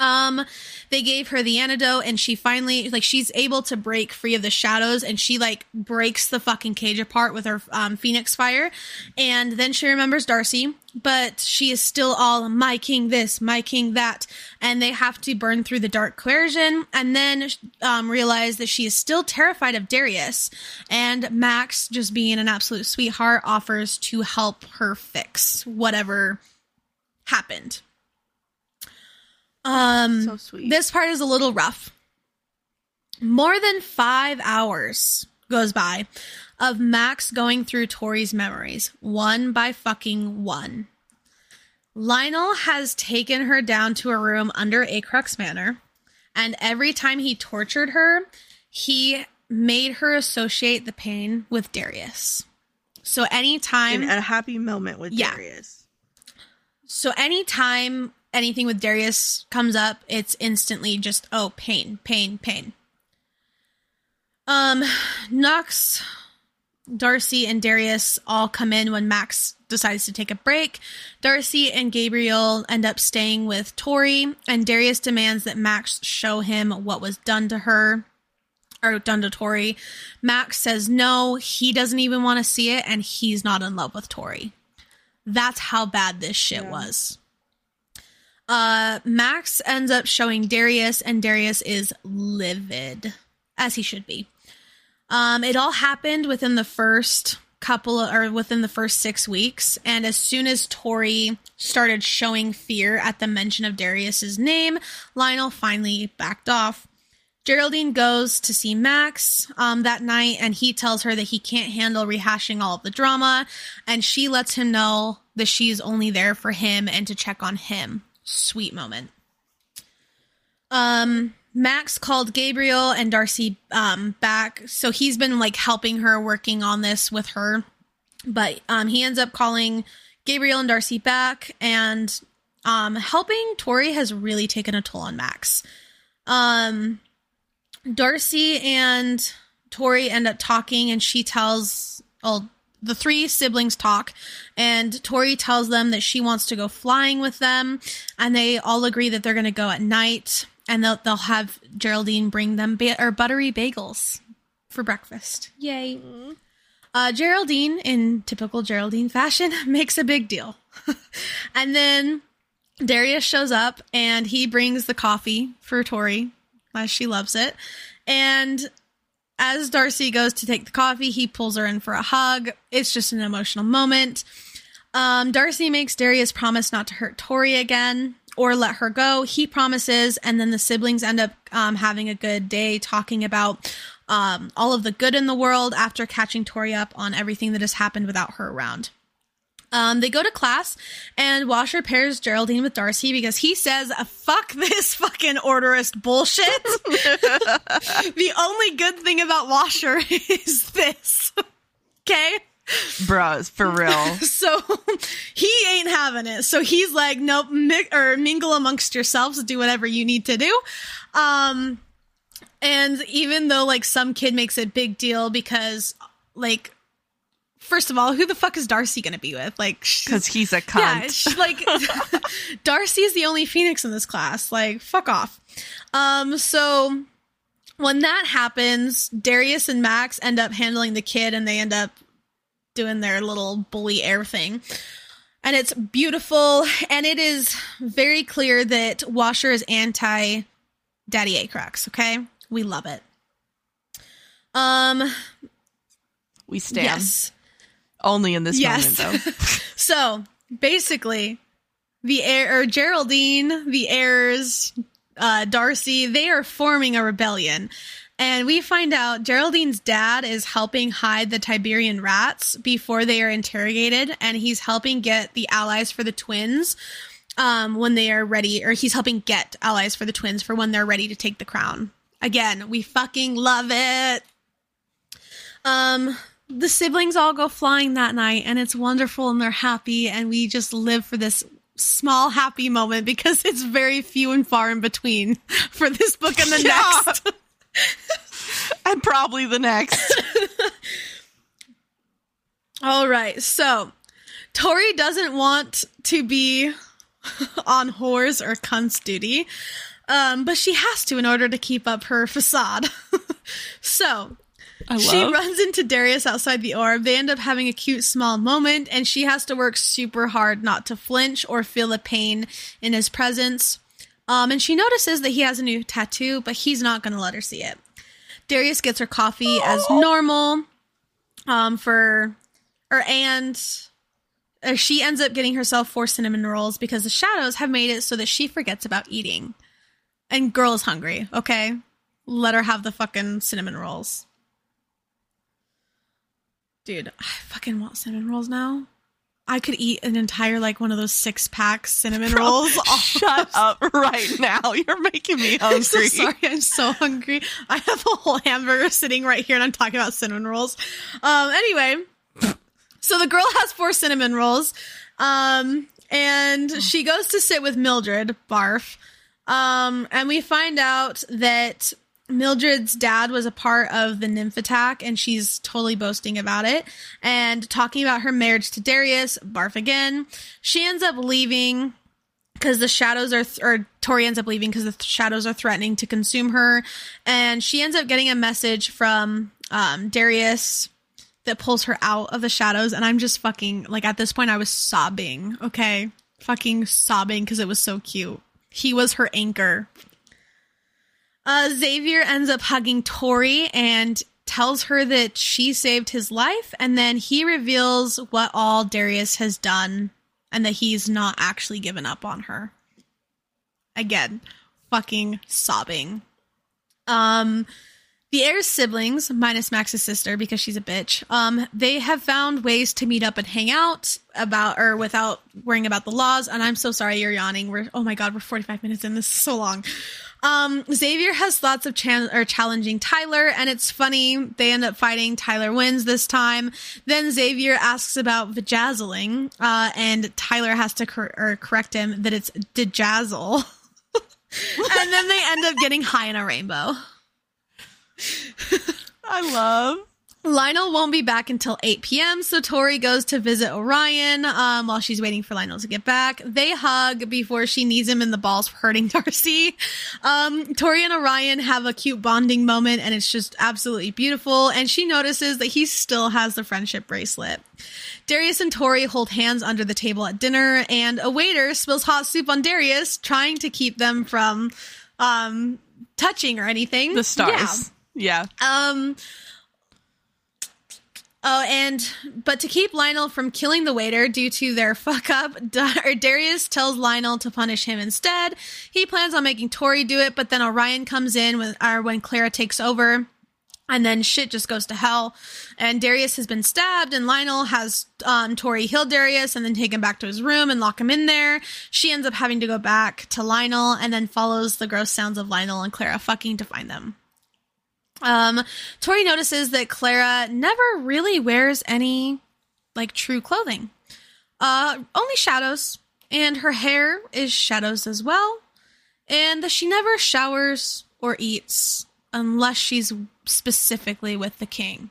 B: Um, they gave her the antidote and she finally, like, she's able to break free of the shadows and she, like, breaks the fucking cage apart with her, um, Phoenix Fire. And then she remembers Darcy, but she is still all, my king this, my king that. And they have to burn through the dark coercion and then, um, realize that she is still terrified of Darius. And Max, just being an absolute sweetheart, offers to help her fix whatever happened. Um,
A: So sweet.
B: This part is a little rough. More than five hours goes by of Max going through Tori's memories, one by fucking one. Lionel has taken her down to a room under Acrux Manor, and every time he tortured her, he made her associate the pain with Darius. So anytime
C: In a happy moment with
B: Yeah.
C: Darius.
B: so anytime anything with Darius comes up, it's instantly just oh pain, pain, pain. Um, Knox, Darcy, and Darius all come in when Max decides to take a break. Darcy and Gabriel end up staying with Tori, and Darius demands that Max show him what was done to her or done to Tori. Max says no, he doesn't even want to see it, and he's not in love with Tori. That's how bad this shit
C: Yeah.
B: was. Uh, Max ends up showing Darius, and Darius is livid, as he should be. Um, it all happened within the first couple or within the first six weeks, and as soon as Tori started showing fear at the mention of Darius's name, Lionel finally backed off. Geraldine goes to see Max um, that night, and he tells her that he can't handle rehashing all of the drama, and she lets him know that she's only there for him and to check on him. Sweet moment. Um, Max called Gabriel and Darcy um, back, so he's been like helping her, working on this with her. But um, he ends up calling Gabriel and Darcy back, and um, helping Tori has really taken a toll on Max. Um, Darcy and Tori end up talking, and she tells, well, the three siblings talk, and Tori tells them that she wants to go flying with them, and they all agree that they're going to go at night, and they'll they'll have Geraldine bring them ba- or buttery bagels for breakfast. Yay! Uh, Geraldine, in typical Geraldine fashion, makes a big deal, and then Darius shows up, and he brings the coffee for Tori, as she loves it, and as Darcy goes to take the coffee, he pulls her in for a hug. It's just an emotional moment. Um, Darcy makes Darius promise not to hurt Tori again or let her go. He promises, and then the siblings end up um, having a good day talking about um, all of the good in the world after catching Tori up on everything that has happened without her around. Um, they go to class, and Washer pairs Geraldine with Darcy because he says, "Fuck this fucking orderist bullshit." the only good thing about Washer is this. Okay,
A: Bros, for real.
B: so he ain't having it. So he's like, "Nope, mi- or mingle amongst yourselves, do whatever you need to do." Um, and even though like some kid makes a big deal because like. First of all, who the fuck is Darcy gonna be with? Like,
A: Because he's a
B: yeah,
A: cunt.
B: sh- like Darcy is the only Phoenix in this class. Like, fuck off. Um, so when that happens, Darius and Max end up handling the kid, and they end up doing their little bully air thing. And it's beautiful, and it is very clear that Washer is anti Daddy Acrux. Okay, we love it. Um,
A: we stand.
B: yes.
A: Only in this
B: Yes.
A: moment, though.
B: So basically, the heir or Geraldine, the heirs, uh, Darcy, they are forming a rebellion. And we find out Geraldine's dad is helping hide the Tiberian rats before they are interrogated, and he's helping get the allies for the twins um, when they are ready, or he's helping get allies for the twins for when they're ready to take the crown. Again, we fucking love it. Um, the siblings all go flying that night and it's wonderful and they're happy and we just live for this small happy moment because it's very few and far in between for this book and the
A: Yeah.
B: next.
A: and probably the next.
B: All right. So, Tori doesn't want to be on whores or cunts duty. Um, but she has to in order to keep up her facade. so. She runs into Darius outside the orb. They end up having a cute small moment, and she has to work super hard not to flinch or feel the pain in his presence. Um, and she notices that he has a new tattoo, but he's not going to let her see it. Darius gets her coffee as normal. Um, for or and uh, she ends up getting herself four cinnamon rolls because the shadows have made it so that she forgets about eating. And girl is hungry. Okay, let her have the fucking cinnamon rolls. Dude, I fucking want cinnamon rolls now. I could eat an entire like one of those six pack cinnamon rolls.
A: Shut up right now. You're making me hungry.
B: I'm so sorry. I'm so hungry. I have a whole hamburger sitting right here and I'm talking about cinnamon rolls. Um, anyway, so the girl has four cinnamon rolls. Um, and she goes to sit with Mildred, barf. Um, and we find out that Mildred's dad was a part of the nymph attack and she's totally boasting about it and talking about her marriage to Darius, barf again. She ends up leaving because the shadows are, th- or Tori ends up leaving because the th- shadows are threatening to consume her. And she ends up getting a message from um, Darius that pulls her out of the shadows. And I'm just fucking, like, at this point, I was sobbing, okay? Fucking sobbing because it was so cute. He was her anchor. Uh, Xavier ends up hugging Tori and tells her that she saved his life. And then he reveals what all Darius has done and that he's not actually given up on her. Again, fucking sobbing. Um, the heir's siblings, minus Max's sister because she's a bitch, um, they have found ways to meet up and hang out about or without worrying about the laws. And I'm so sorry you're yawning. We're oh my god, we're 45 minutes in. This is so long. Um, Xavier has thoughts of chan- or challenging Tyler, and it's funny. They end up fighting. Tyler wins this time. Then Xavier asks about vajazzling, uh, and Tyler has to cor- or correct him that it's dejazzle. and then they end up getting high in a rainbow.
A: I love.
B: Lionel won't be back until 8 p.m., so Tori goes to visit Orion um, while she's waiting for Lionel to get back. They hug before she knees him in the balls for hurting Darcy. Um, Tori and Orion have a cute bonding moment, and it's just absolutely beautiful. And she notices that he still has the friendship bracelet. Darius and Tori hold hands under the table at dinner, and a waiter spills hot soup on Darius, trying to keep them from um, touching or anything.
A: The stars. Yeah.
B: Yeah. Um. Oh, and but to keep Lionel from killing the waiter due to their fuck up, Darius tells Lionel to punish him instead. He plans on making Tori do it, but then Orion comes in when, or when Clara takes over. And then shit just goes to hell. And Darius has been stabbed, and Lionel has um, Tori heal Darius and then take him back to his room and lock him in there. She ends up having to go back to Lionel and then follows the gross sounds of Lionel and Clara fucking to find them. Um, Tori notices that Clara never really wears any like true clothing. Uh, only shadows, and her hair is shadows as well, and that she never showers or eats unless she's specifically with the king.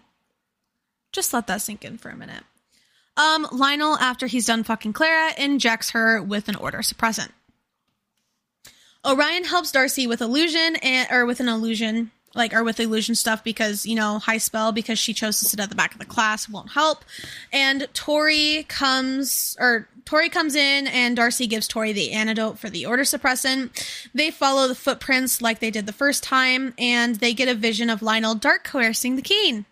B: Just let that sink in for a minute. Um, Lionel, after he's done fucking Clara, injects her with an order suppressant. Orion helps Darcy with illusion and or with an illusion like or with illusion stuff because you know Highspell because she chose to sit at the back of the class won't help. And tori comes or tori comes in and darcy gives tori the antidote for the order suppressant. They follow the footprints like they did the first time and they get a vision of lionel dark coercing the keen.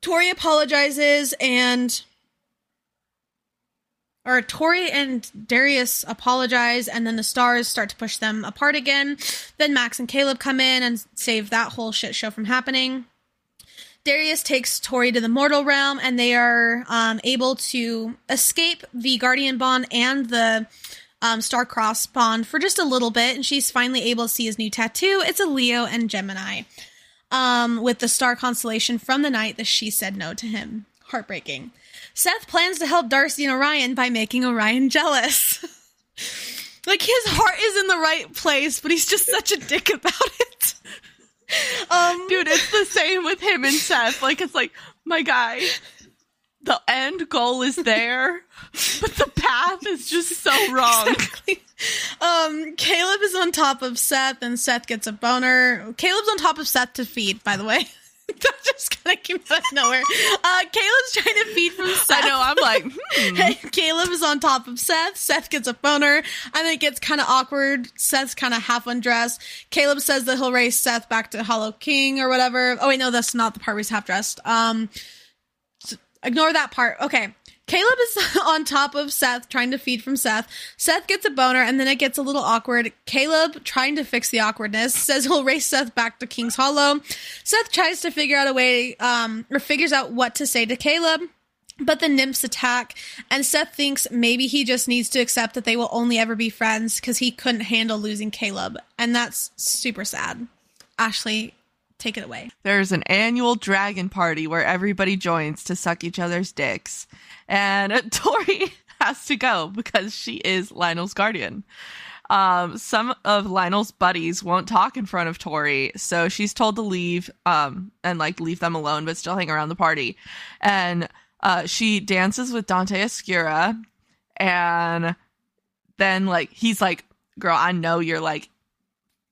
B: Tori apologizes and or Tori and Darius apologize, and then the stars start to push them apart again. Then Max and Caleb come in and save that whole shit show from happening. Darius takes Tori to the mortal realm, and they are um, able to escape the Guardian Bond and the um, Star Cross Bond for just a little bit, and she's finally able to see his new tattoo. It's a Leo and Gemini, um, with the star constellation from the night that she said no to him. Heartbreaking. Seth plans to help Darcy and Orion by making Orion jealous. like his heart is in the right place, but he's just such a dick about it.
A: Um, dude, it's the same with him and Seth. Like it's like my guy. the end goal is there, but the path is just so wrong.
B: Exactly. Um, Caleb is on top of Seth, and Seth gets a boner. Caleb's on top of Seth to feed, by the way. That just kind of came out of nowhere. Uh, Caleb's trying to feed from Seth.
A: I know. I'm like, hmm.
B: Hey, Caleb is on top of Seth. Seth gets a phoner, and it gets kind of awkward. Seth's kind of half undressed. Caleb says that he'll raise Seth back to Hollow King or whatever. Oh wait, no, that's not the part where he's half dressed. Um, so ignore that part. Okay. Caleb is on top of Seth, trying to feed from Seth. Seth gets a boner, and then it gets a little awkward. Caleb, trying to fix the awkwardness, says he'll race Seth back to King's Hollow. Seth tries to figure out a way, um, or figures out what to say to Caleb. But the nymphs attack, and Seth thinks maybe he just needs to accept that they will only ever be friends because he couldn't handle losing Caleb. And that's super sad. Ashley, take it away.
A: there's an annual dragon party where everybody joins to suck each other's dicks. And Tori has to go because she is Lionel's guardian. Um, some of Lionel's buddies won't talk in front of Tori, so she's told to leave um, and like leave them alone, but still hang around the party. And uh, she dances with Dante Oscura, and then like he's like, "Girl, I know you're like,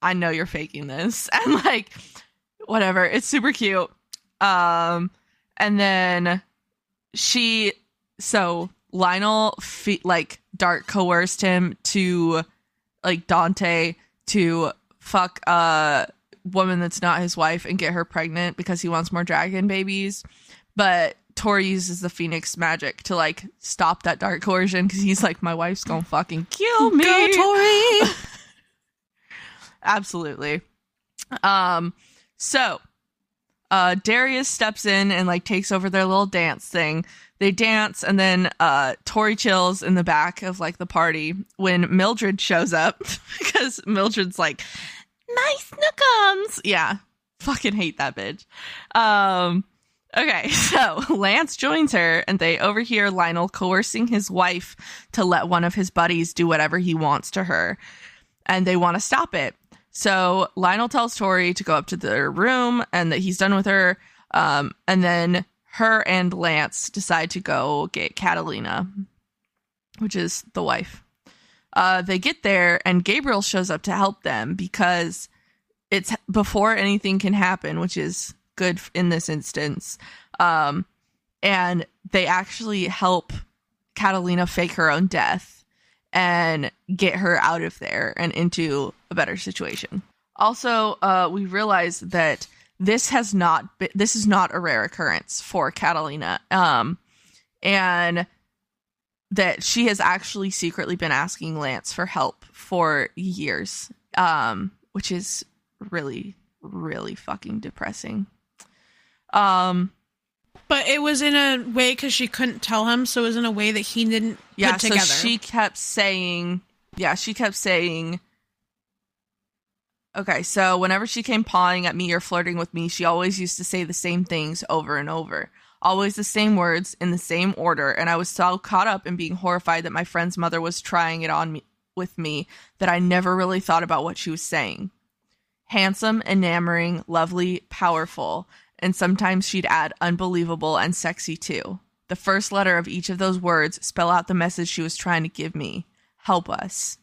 A: I know you're faking this," and like whatever. It's super cute. Um, and then she, so Lionel, fe- like Dark coerced him to, like Dante, to fuck a woman that's not his wife and get her pregnant because he wants more dragon babies. But Tori uses the Phoenix magic to like stop that dark coercion because he's like, my wife's gonna fucking kill me.
B: Go, Tori!
A: Absolutely. Um, so uh Darius steps in and like takes over their little dance thing. They dance and then uh Tori chills in the back of like the party when Mildred shows up because Mildred's like nice nookums. Yeah. Fucking hate that bitch. Um Okay, so Lance joins her and they overhear Lionel coercing his wife to let one of his buddies do whatever he wants to her. And they want to stop it. So Lionel tells Tori to go up to their room and that he's done with her. Um, and then her and Lance decide to go get Catalina, which is the wife. Uh, they get there and Gabriel shows up to help them because it's before anything can happen, which is good in this instance. Um, and they actually help Catalina fake her own death and get her out of there and into a better situation. Also, uh, we realize that this has not been, this is not a rare occurrence for Catalina. Um, and that she has actually secretly been asking Lance for help for years. Um, which is really, really fucking depressing. Um,
B: But it was in a way because she couldn't tell him, so it was in a way that he didn't
A: yeah,
B: put
A: so she kept saying, yeah, she kept saying, okay, so whenever she came pawing at me or flirting with me, she always used to say the same things over and over. Always the same words in the same order, and I was so caught up in being horrified that my friend's mother was trying it on me with me that I never really thought about what she was saying. Handsome, enamoring, lovely, powerful, and sometimes she'd add unbelievable and sexy too. The first letter of each of those words spell out the message she was trying to give me. Help us.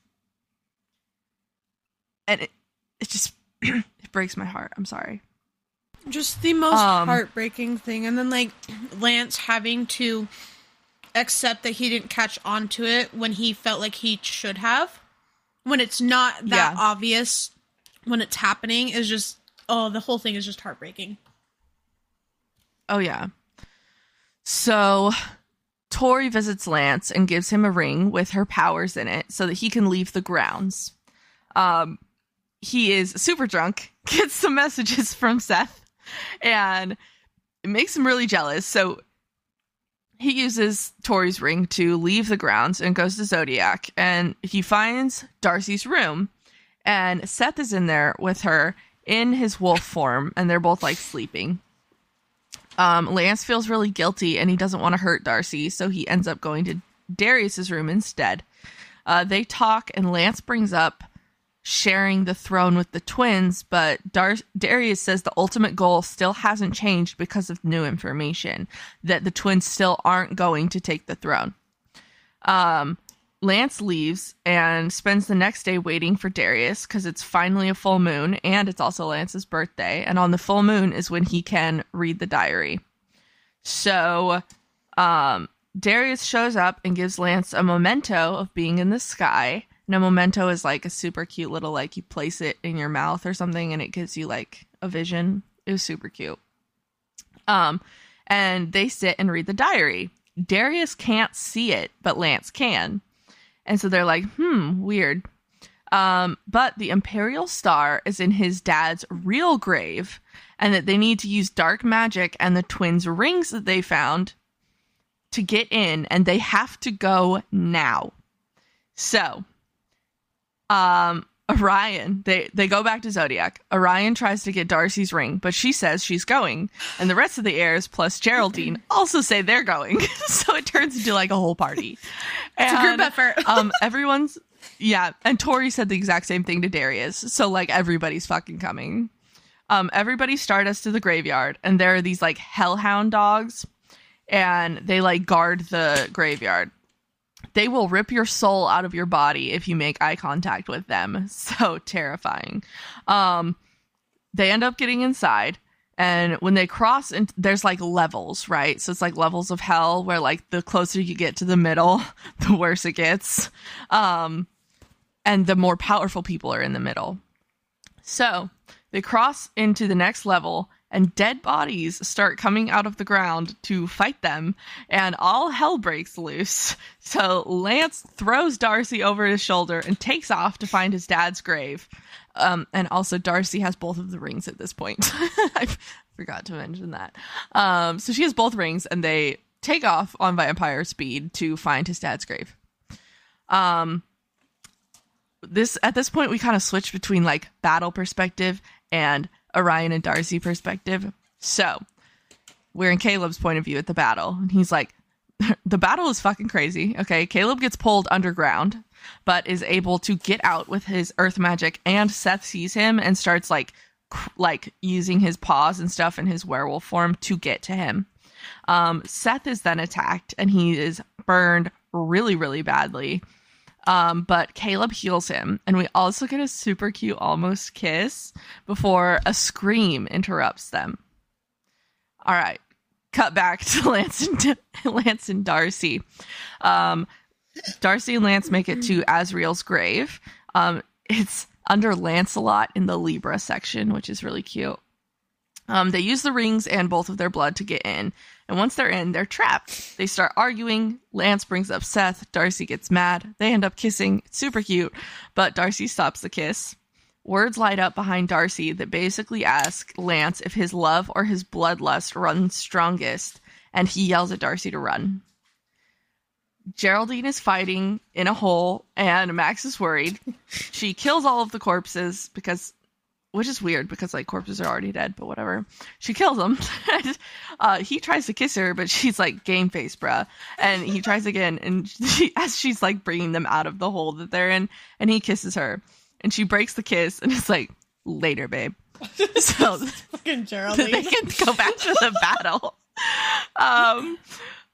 A: And it, it just it breaks my heart. I'm sorry.
B: just the most
A: Um,
B: heartbreaking thing and then like lance having to accept that he didn't catch on to it when he felt like he should have when it's not that
A: Yeah.
B: obvious when it's happening is just oh the whole thing is just heartbreaking
A: Oh yeah. So Tori visits Lance and gives him a ring with her powers in it so that he can leave the grounds. Um he is super drunk, gets some messages from Seth, and it makes him really jealous. So he uses Tori's ring to leave the grounds and goes to Zodiac and he finds Darcy's room and Seth is in there with her in his wolf form and they're both like sleeping. Um, Lance feels really guilty and he doesn't want to hurt Darcy, so he ends up going to Darius's room instead. Uh, they talk, and Lance brings up sharing the throne with the twins, but Dar- Darius says the ultimate goal still hasn't changed because of new information that the twins still aren't going to take the throne. Um, Lance leaves and spends the next day waiting for Darius because it's finally a full moon and it's also Lance's birthday. And on the full moon is when he can read the diary. So, um, Darius shows up and gives Lance a memento of being in the sky. And a memento is like a super cute little, like you place it in your mouth or something and it gives you like a vision. It was super cute. Um, and they sit and read the diary. Darius can't see it, but Lance can. And so they're like, hmm, weird. Um, but the Imperial Star is in his dad's real grave, and that they need to use dark magic and the twins' rings that they found to get in, and they have to go now. So, um, Orion, they they go back to Zodiac. Orion tries to get Darcy's ring, but she says she's going, and the rest of the heirs plus Geraldine also say they're going. so it turns into like a whole party.
B: It's a group effort.
A: um, everyone's yeah, and Tori said the exact same thing to Darius. So like everybody's fucking coming. Um, everybody stardust to the graveyard, and there are these like hellhound dogs, and they like guard the graveyard they will rip your soul out of your body if you make eye contact with them. So terrifying. Um, they end up getting inside, and when they cross, and there's like levels, right? So it's like levels of hell, where like the closer you get to the middle, the worse it gets, um, and the more powerful people are in the middle. So they cross into the next level, and dead bodies start coming out of the ground to fight them, and all hell breaks loose. So Lance throws Darcy over his shoulder and takes off to find his dad's grave. Um, and also, Darcy has both of the rings at this point. I forgot to mention that. Um, so she has both rings, and they take off on vampire speed to find his dad's grave. Um, this at this point we kind of switch between like battle perspective and Orion and Darcy perspective. So we're in Caleb's point of view at the battle, and he's like, the battle is fucking crazy. Okay, Caleb gets pulled underground, but is able to get out with his earth magic, and Seth sees him and starts like like using his paws and stuff in his werewolf form to get to him. Um, Seth is then attacked, and he is burned really, really badly. Um, but Caleb heals him, and we also get a super cute almost kiss before a scream interrupts them. All right, cut back to Lance and Lance and Darcy. Um, Darcy and Lance make it to Azriel's grave. Um, it's under Lancelot in the Libra section, which is really cute. Um, they use the rings and both of their blood to get in, and once they're in, they're trapped. They start arguing. Lance brings up Seth. Darcy gets mad. They end up kissing. It's super cute, but Darcy stops the kiss. Words light up behind Darcy that basically ask Lance if his love or his bloodlust runs strongest, and he yells at Darcy to run. Geraldine is fighting in a hole, and Max is worried. she kills all of the corpses because which is weird because like corpses are already dead, but whatever. She kills him. uh, he tries to kiss her, but she's like game face, bruh. And he tries again, and she, as she's like bringing them out of the hole that they're in, and he kisses her, and she breaks the kiss, and it's like later, babe. So
B: fucking Geraldine.
A: they can go back to the battle. Um,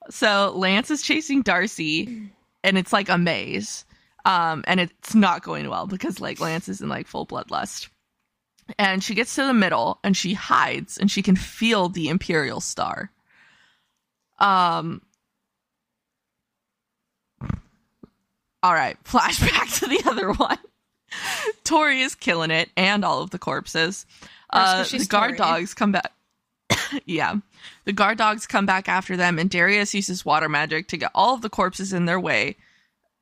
A: so Lance is chasing Darcy, and it's like a maze. Um, and it's not going well because like Lance is in like full bloodlust and she gets to the middle and she hides and she can feel the imperial star. Um all right flashback to the other one. Tori is killing it and all of the corpses. Uh the guard
B: Tori.
A: dogs come back. Yeah. The guard dogs come back after them and darius uses water magic to get all of the corpses in their way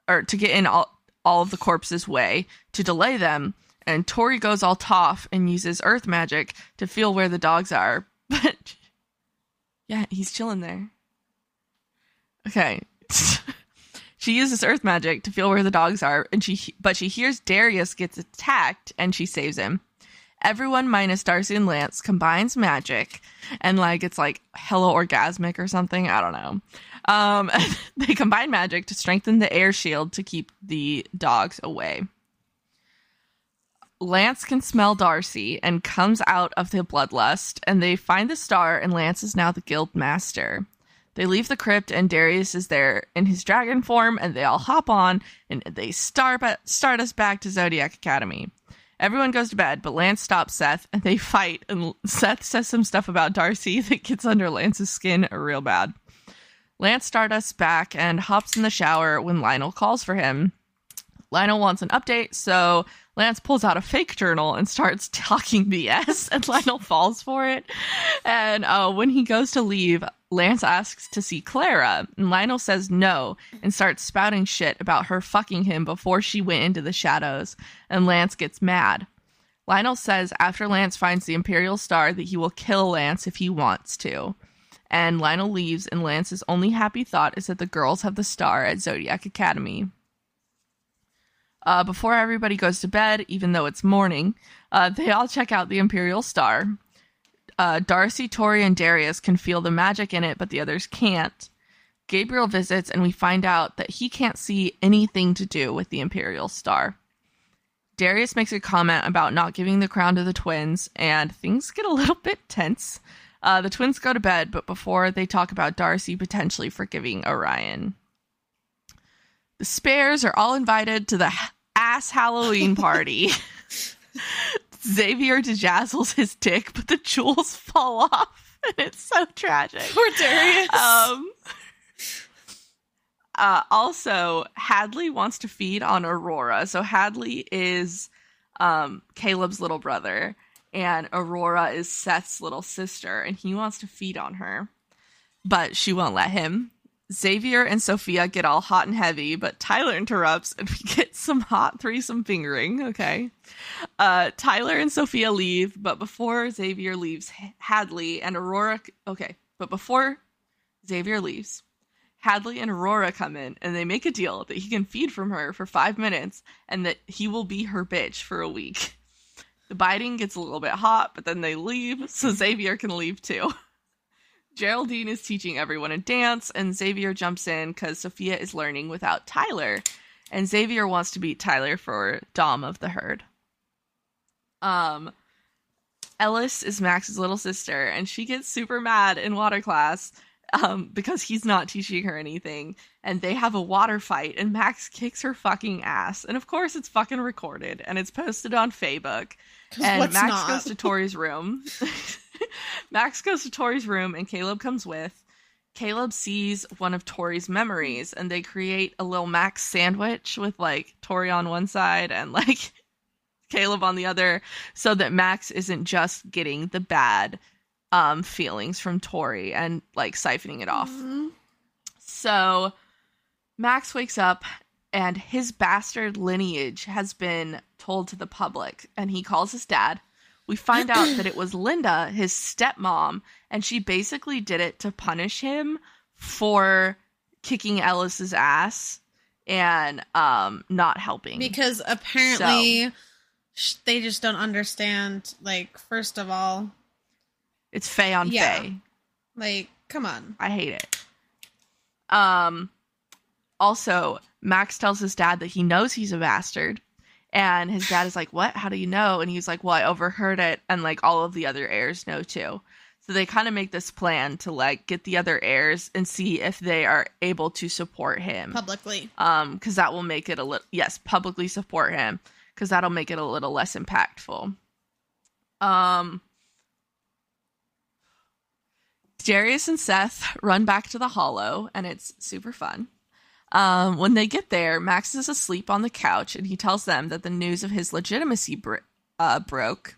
A: or to get in all, all of the corpses way to delay them and Tori goes all tough and uses earth magic to feel where the dogs are. But yeah, he's chilling there. Okay. she uses earth magic to feel where the dogs are and she but she hears Darius gets attacked and she saves him. Everyone minus Darcy and Lance combines magic and like it's like hello orgasmic or something, I don't know. Um they combine magic to strengthen the air shield to keep the dogs away. Lance can smell Darcy and comes out of the bloodlust, and they find the star, and Lance is now the guild master. They leave the crypt, and Darius is there in his dragon form, and they all hop on, and they start, stardust back to Zodiac Academy. Everyone goes to bed, but Lance stops Seth, and they fight, and Seth says some stuff about Darcy that gets under Lance's skin real bad. Lance stardusts back and hops in the shower when Lionel calls for him. Lionel wants an update, so Lance pulls out a fake journal and starts talking BS, and Lionel falls for it. And uh, when he goes to leave, Lance asks to see Clara, and Lionel says no and starts spouting shit about her fucking him before she went into the shadows, and Lance gets mad. Lionel says after Lance finds the Imperial Star that he will kill Lance if he wants to. And Lionel leaves, and Lance's only happy thought is that the girls have the star at Zodiac Academy. Uh, before everybody goes to bed, even though it's morning, uh, they all check out the Imperial Star. Uh, Darcy, Tori, and Darius can feel the magic in it, but the others can't. Gabriel visits, and we find out that he can't see anything to do with the Imperial Star. Darius makes a comment about not giving the crown to the twins, and things get a little bit tense. Uh, the twins go to bed, but before they talk about Darcy potentially forgiving Orion. The spares are all invited to the ass Halloween party. Xavier dejazzles his dick, but the jewels fall off, and it's so tragic.
B: Poor Darius.
A: Um, uh, also, Hadley wants to feed on Aurora. So Hadley is um, Caleb's little brother, and Aurora is Seth's little sister, and he wants to feed on her, but she won't let him. Xavier and Sofia get all hot and heavy, but Tyler interrupts and we get some hot threesome fingering. Okay. Uh, Tyler and Sofia leave, but before Xavier leaves, Hadley and Aurora. Okay. But before Xavier leaves, Hadley and Aurora come in and they make a deal that he can feed from her for five minutes and that he will be her bitch for a week. The biting gets a little bit hot, but then they leave, so Xavier can leave too. Geraldine is teaching everyone a dance, and Xavier jumps in because Sofia is learning without Tyler, and Xavier wants to beat Tyler for Dom of the herd. Um, Ellis is Max's little sister, and she gets super mad in water class um, because he's not teaching her anything, and they have a water fight, and Max kicks her fucking ass, and of course it's fucking recorded and it's posted on Facebook, and Max
B: not?
A: goes to Tori's room. Max goes to Tori's room and Caleb comes with. Caleb sees one of Tori's memories and they create a little Max sandwich with like Tori on one side and like Caleb on the other so that Max isn't just getting the bad um feelings from Tori and like siphoning it off.
B: Mm-hmm.
A: So Max wakes up and his bastard lineage has been told to the public and he calls his dad we find out that it was Linda, his stepmom, and she basically did it to punish him for kicking Ellis's ass and um not helping.
B: Because apparently so, they just don't understand like first of all
A: it's Faye on yeah. Faye.
B: Like come on.
A: I hate it. Um also Max tells his dad that he knows he's a bastard and his dad is like, What? How do you know? And he's like, Well, I overheard it. And like all of the other heirs know too. So they kind of make this plan to like get the other heirs and see if they are able to support him
B: publicly.
A: Um, because that will make it a little, yes, publicly support him because that'll make it a little less impactful. Um, Darius and Seth run back to the hollow and it's super fun. Um, when they get there, Max is asleep on the couch and he tells them that the news of his legitimacy br- uh, broke.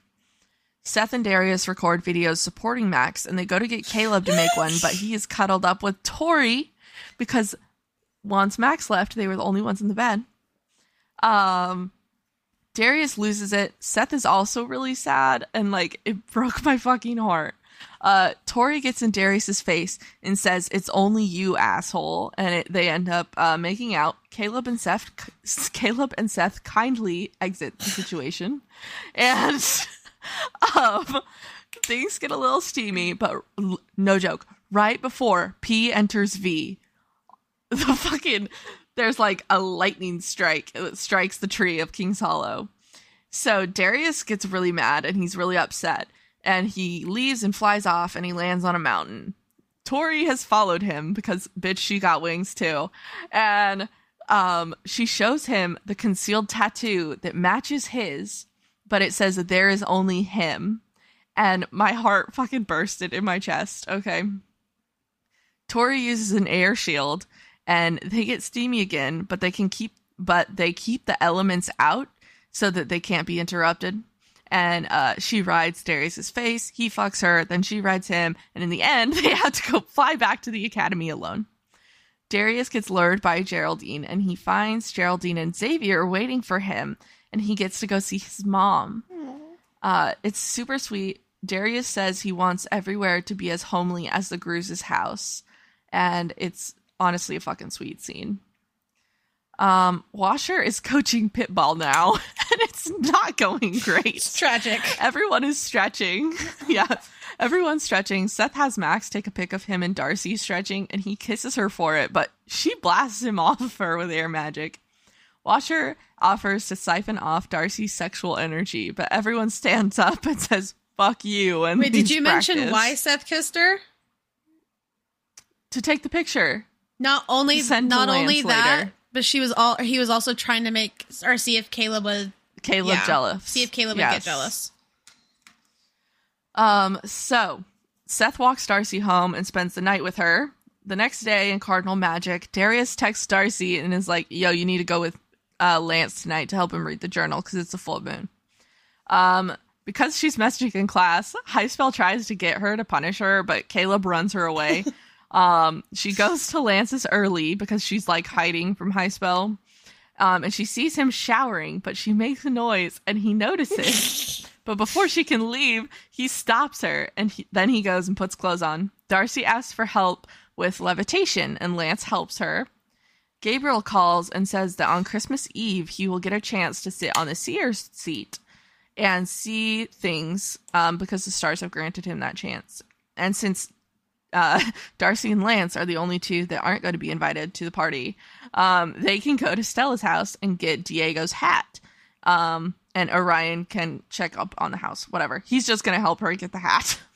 A: Seth and Darius record videos supporting Max and they go to get Caleb to make one, but he is cuddled up with Tori because once Max left, they were the only ones in the bed. Um, Darius loses it. Seth is also really sad and like it broke my fucking heart. Uh, Tori gets in Darius's face and says, "It's only you, asshole," and it, they end up uh, making out. Caleb and Seth, Caleb and Seth kindly exit the situation, and um, things get a little steamy. But no joke, right before P enters V, the fucking there's like a lightning strike that strikes the tree of King's Hollow. So Darius gets really mad and he's really upset. And he leaves and flies off and he lands on a mountain. Tori has followed him because bitch she got wings too. And um she shows him the concealed tattoo that matches his, but it says that there is only him. And my heart fucking bursted in my chest. Okay. Tori uses an air shield and they get steamy again, but they can keep but they keep the elements out so that they can't be interrupted. And uh, she rides Darius's face. He fucks her. Then she rides him. And in the end, they have to go fly back to the academy alone. Darius gets lured by Geraldine, and he finds Geraldine and Xavier waiting for him, and he gets to go see his mom. Uh, it's super sweet. Darius says he wants everywhere to be as homely as the Gruse's house, and it's honestly a fucking sweet scene. Um, Washer is coaching pitball now, and it's not going great.
B: It's tragic.
A: Everyone is stretching. yeah, everyone's stretching. Seth has Max take a pic of him and Darcy stretching, and he kisses her for it, but she blasts him off of her with air magic. Washer offers to siphon off Darcy's sexual energy, but everyone stands up and says, fuck you. And
B: Wait, did you mention why Seth kissed her?
A: To take the picture.
B: Not only not only that. But she was all he was also trying to make or see if Caleb would
A: Caleb
B: yeah,
A: jealous.
B: See if Caleb would get jealous.
A: Um, so Seth walks Darcy home and spends the night with her. The next day in Cardinal Magic, Darius texts Darcy and is like, "Yo, you need to go with uh, Lance tonight to help him read the journal because it's a full moon." Um, because she's messaging in class, Highspell tries to get her to punish her, but Caleb runs her away. um, she goes to Lance's early because she's like hiding from Highspell. Um, and she sees him showering, but she makes a noise and he notices. but before she can leave, he stops her and he, then he goes and puts clothes on. Darcy asks for help with levitation and Lance helps her. Gabriel calls and says that on Christmas Eve, he will get a chance to sit on the seer's seat and see things um, because the stars have granted him that chance. And since uh, Darcy and Lance are the only two that aren't going to be invited to the party, um, they can go to Stella's house and get Diego's hat. Um, and Orion can check up on the house, whatever. He's just going to help her get the hat.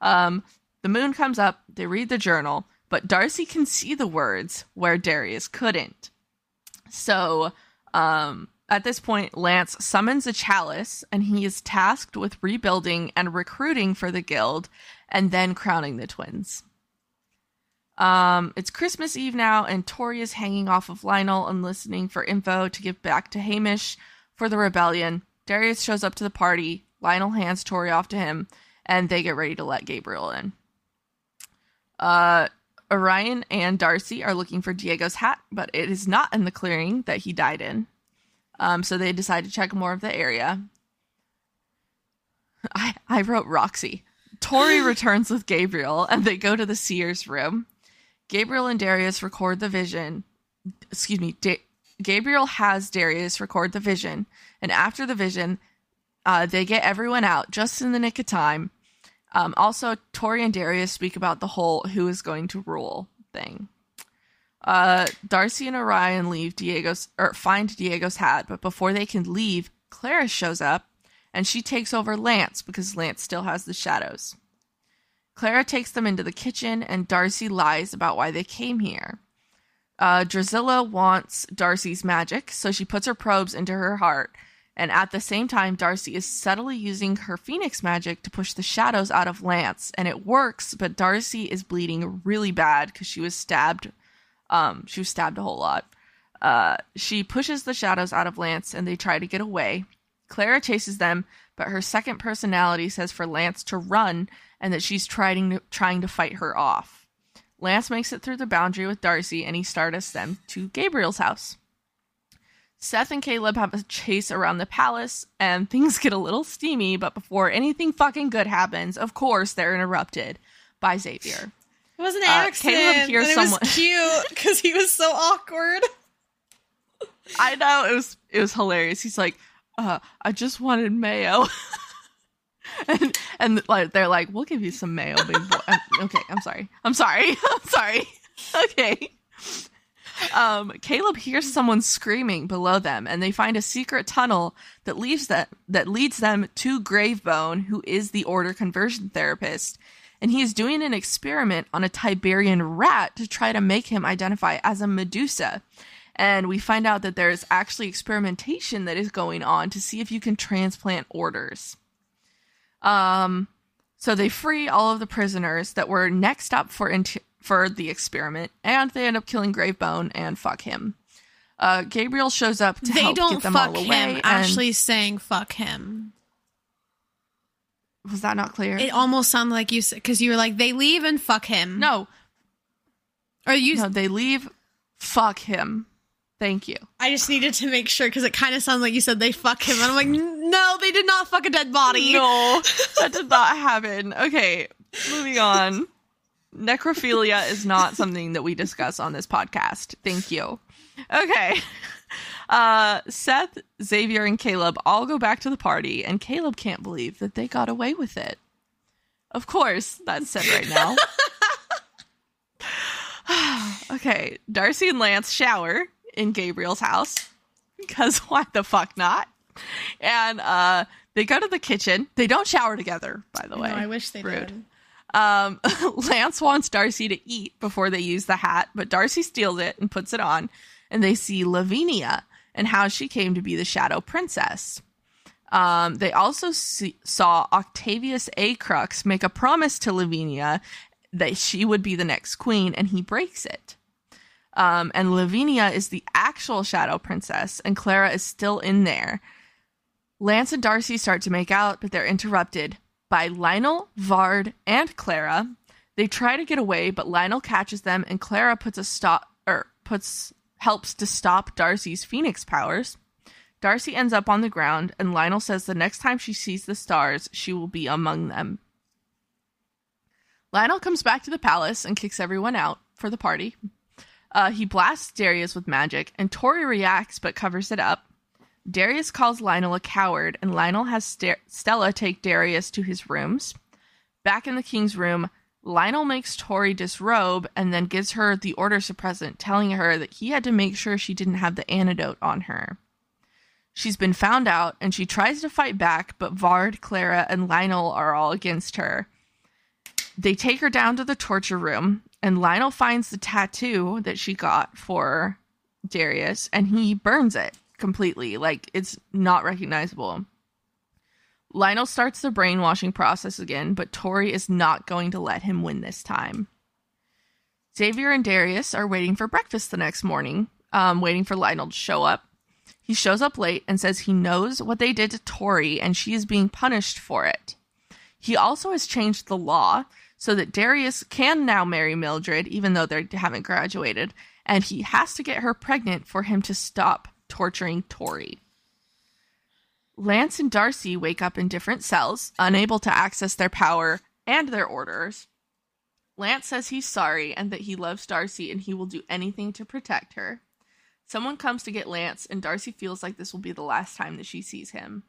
A: Um, the moon comes up, they read the journal, but Darcy can see the words where Darius couldn't. So, um, at this point, Lance summons a chalice and he is tasked with rebuilding and recruiting for the guild and then crowning the twins. Um, it's Christmas Eve now, and Tori is hanging off of Lionel and listening for info to give back to Hamish for the rebellion. Darius shows up to the party. Lionel hands Tori off to him, and they get ready to let Gabriel in. Uh, Orion and Darcy are looking for Diego's hat, but it is not in the clearing that he died in. Um, so they decide to check more of the area. I, I wrote Roxy. Tori returns with Gabriel and they go to the seer's room. Gabriel and Darius record the vision. Excuse me. Da- Gabriel has Darius record the vision. And after the vision, uh, they get everyone out just in the nick of time. Um, also, Tori and Darius speak about the whole who is going to rule thing. Uh, Darcy and Orion leave Diego's or find Diego's hat, but before they can leave, Clara shows up and she takes over Lance because Lance still has the shadows. Clara takes them into the kitchen and Darcy lies about why they came here. Uh, wants Darcy's magic, so she puts her probes into her heart. And at the same time, Darcy is subtly using her phoenix magic to push the shadows out of Lance. And it works, but Darcy is bleeding really bad because she was stabbed. Um, she was stabbed a whole lot. Uh, she pushes the shadows out of Lance and they try to get away. Clara chases them, but her second personality says for Lance to run and that she's trying to, trying to fight her off. Lance makes it through the boundary with Darcy and he starts them to Gabriel's house. Seth and Caleb have a chase around the palace and things get a little steamy, but before anything fucking good happens, of course, they're interrupted by Xavier.
B: It was an
A: Uh,
B: accident.
A: Caleb hears someone-
B: was cute because he was so awkward.
A: I know it was it was hilarious. He's like, uh, I just wanted mayo. and and like they're like, we'll give you some mayo, big boy. Okay, I'm sorry. I'm sorry. I'm sorry. okay. um, Caleb hears someone screaming below them, and they find a secret tunnel that leaves that that leads them to Gravebone, who is the Order conversion therapist, and he is doing an experiment on a Tiberian rat to try to make him identify as a Medusa. And we find out that there is actually experimentation that is going on to see if you can transplant orders. Um, so they free all of the prisoners that were next up for int- for the experiment, and they end up killing Gravebone and fuck him. Uh, Gabriel shows up to
B: they
A: help
B: don't
A: get them
B: fuck
A: all away.
B: him.
A: and-
B: Actually, saying fuck him.
A: was that not clear?
B: It almost sounded like you said because you were like they leave and fuck him.
A: no,
B: or you.
A: no, they leave. Fuck him. Thank you.
B: I just needed to make sure because it kind of sounds like you said they fuck him, and I'm like, no, they did not fuck a dead body.
A: No, that did not happen. Okay, moving on. Necrophilia is not something that we discuss on this podcast. Thank you. Okay. Uh, Seth, Xavier, and Caleb all go back to the party, and Caleb can't believe that they got away with it. Of course, that's said right now. okay, Darcy and Lance shower in Gabriel's house because why the fuck not? And uh, they go to the kitchen. They don't shower together, by the
B: No,
A: way.
B: I wish they
A: Rude.
B: did.
A: Um, Lance wants Darcy to eat before they use the hat, but Darcy steals it and puts it on, and they see Lavinia and how she came to be the Shadow Princess. Um, they also see, saw Octavius Acrux make a promise to Lavinia that she would be the next queen, and he breaks it. Um, and Lavinia is the actual Shadow Princess, and Clara is still in there. Lance and Darcy start to make out, but they're interrupted by Lionel, Vard, and Clara. They try to get away, but Lionel catches them, and Clara puts a stop or puts helps to stop Darcy's phoenix powers. Darcy ends up on the ground, and Lionel says the next time she sees the stars, she will be among them. Lionel comes back to the palace and kicks everyone out for the party. Uh, he blasts Darius with magic, and Tori reacts but covers it up. Darius calls Lionel a coward, and Lionel has St- Stella take Darius to his rooms. Back in the king's room, Lionel makes Tori disrobe and then gives her the order suppressant, telling her that he had to make sure she didn't have the antidote on her. She's been found out, and she tries to fight back, but Vard, Clara, and Lionel are all against her. They take her down to the torture room, and Lionel finds the tattoo that she got for Darius, and he burns it completely. Like it's not recognizable. Lionel starts the brainwashing process again, but Tori is not going to let him win this time. Xavier and Darius are waiting for breakfast the next morning, um, waiting for Lionel to show up. He shows up late and says he knows what they did to Tori and she is being punished for it. He also has changed the law so that Darius can now marry Mildred, even though they haven't graduated, and he has to get her pregnant for him to stop torturing Tori. Lance and Darcy wake up in different cells, unable to access their power and their orders. Lance says he's sorry and that he loves Darcy and he will do anything to protect her. Someone comes to get Lance, and Darcy feels like this will be the last time that she sees him.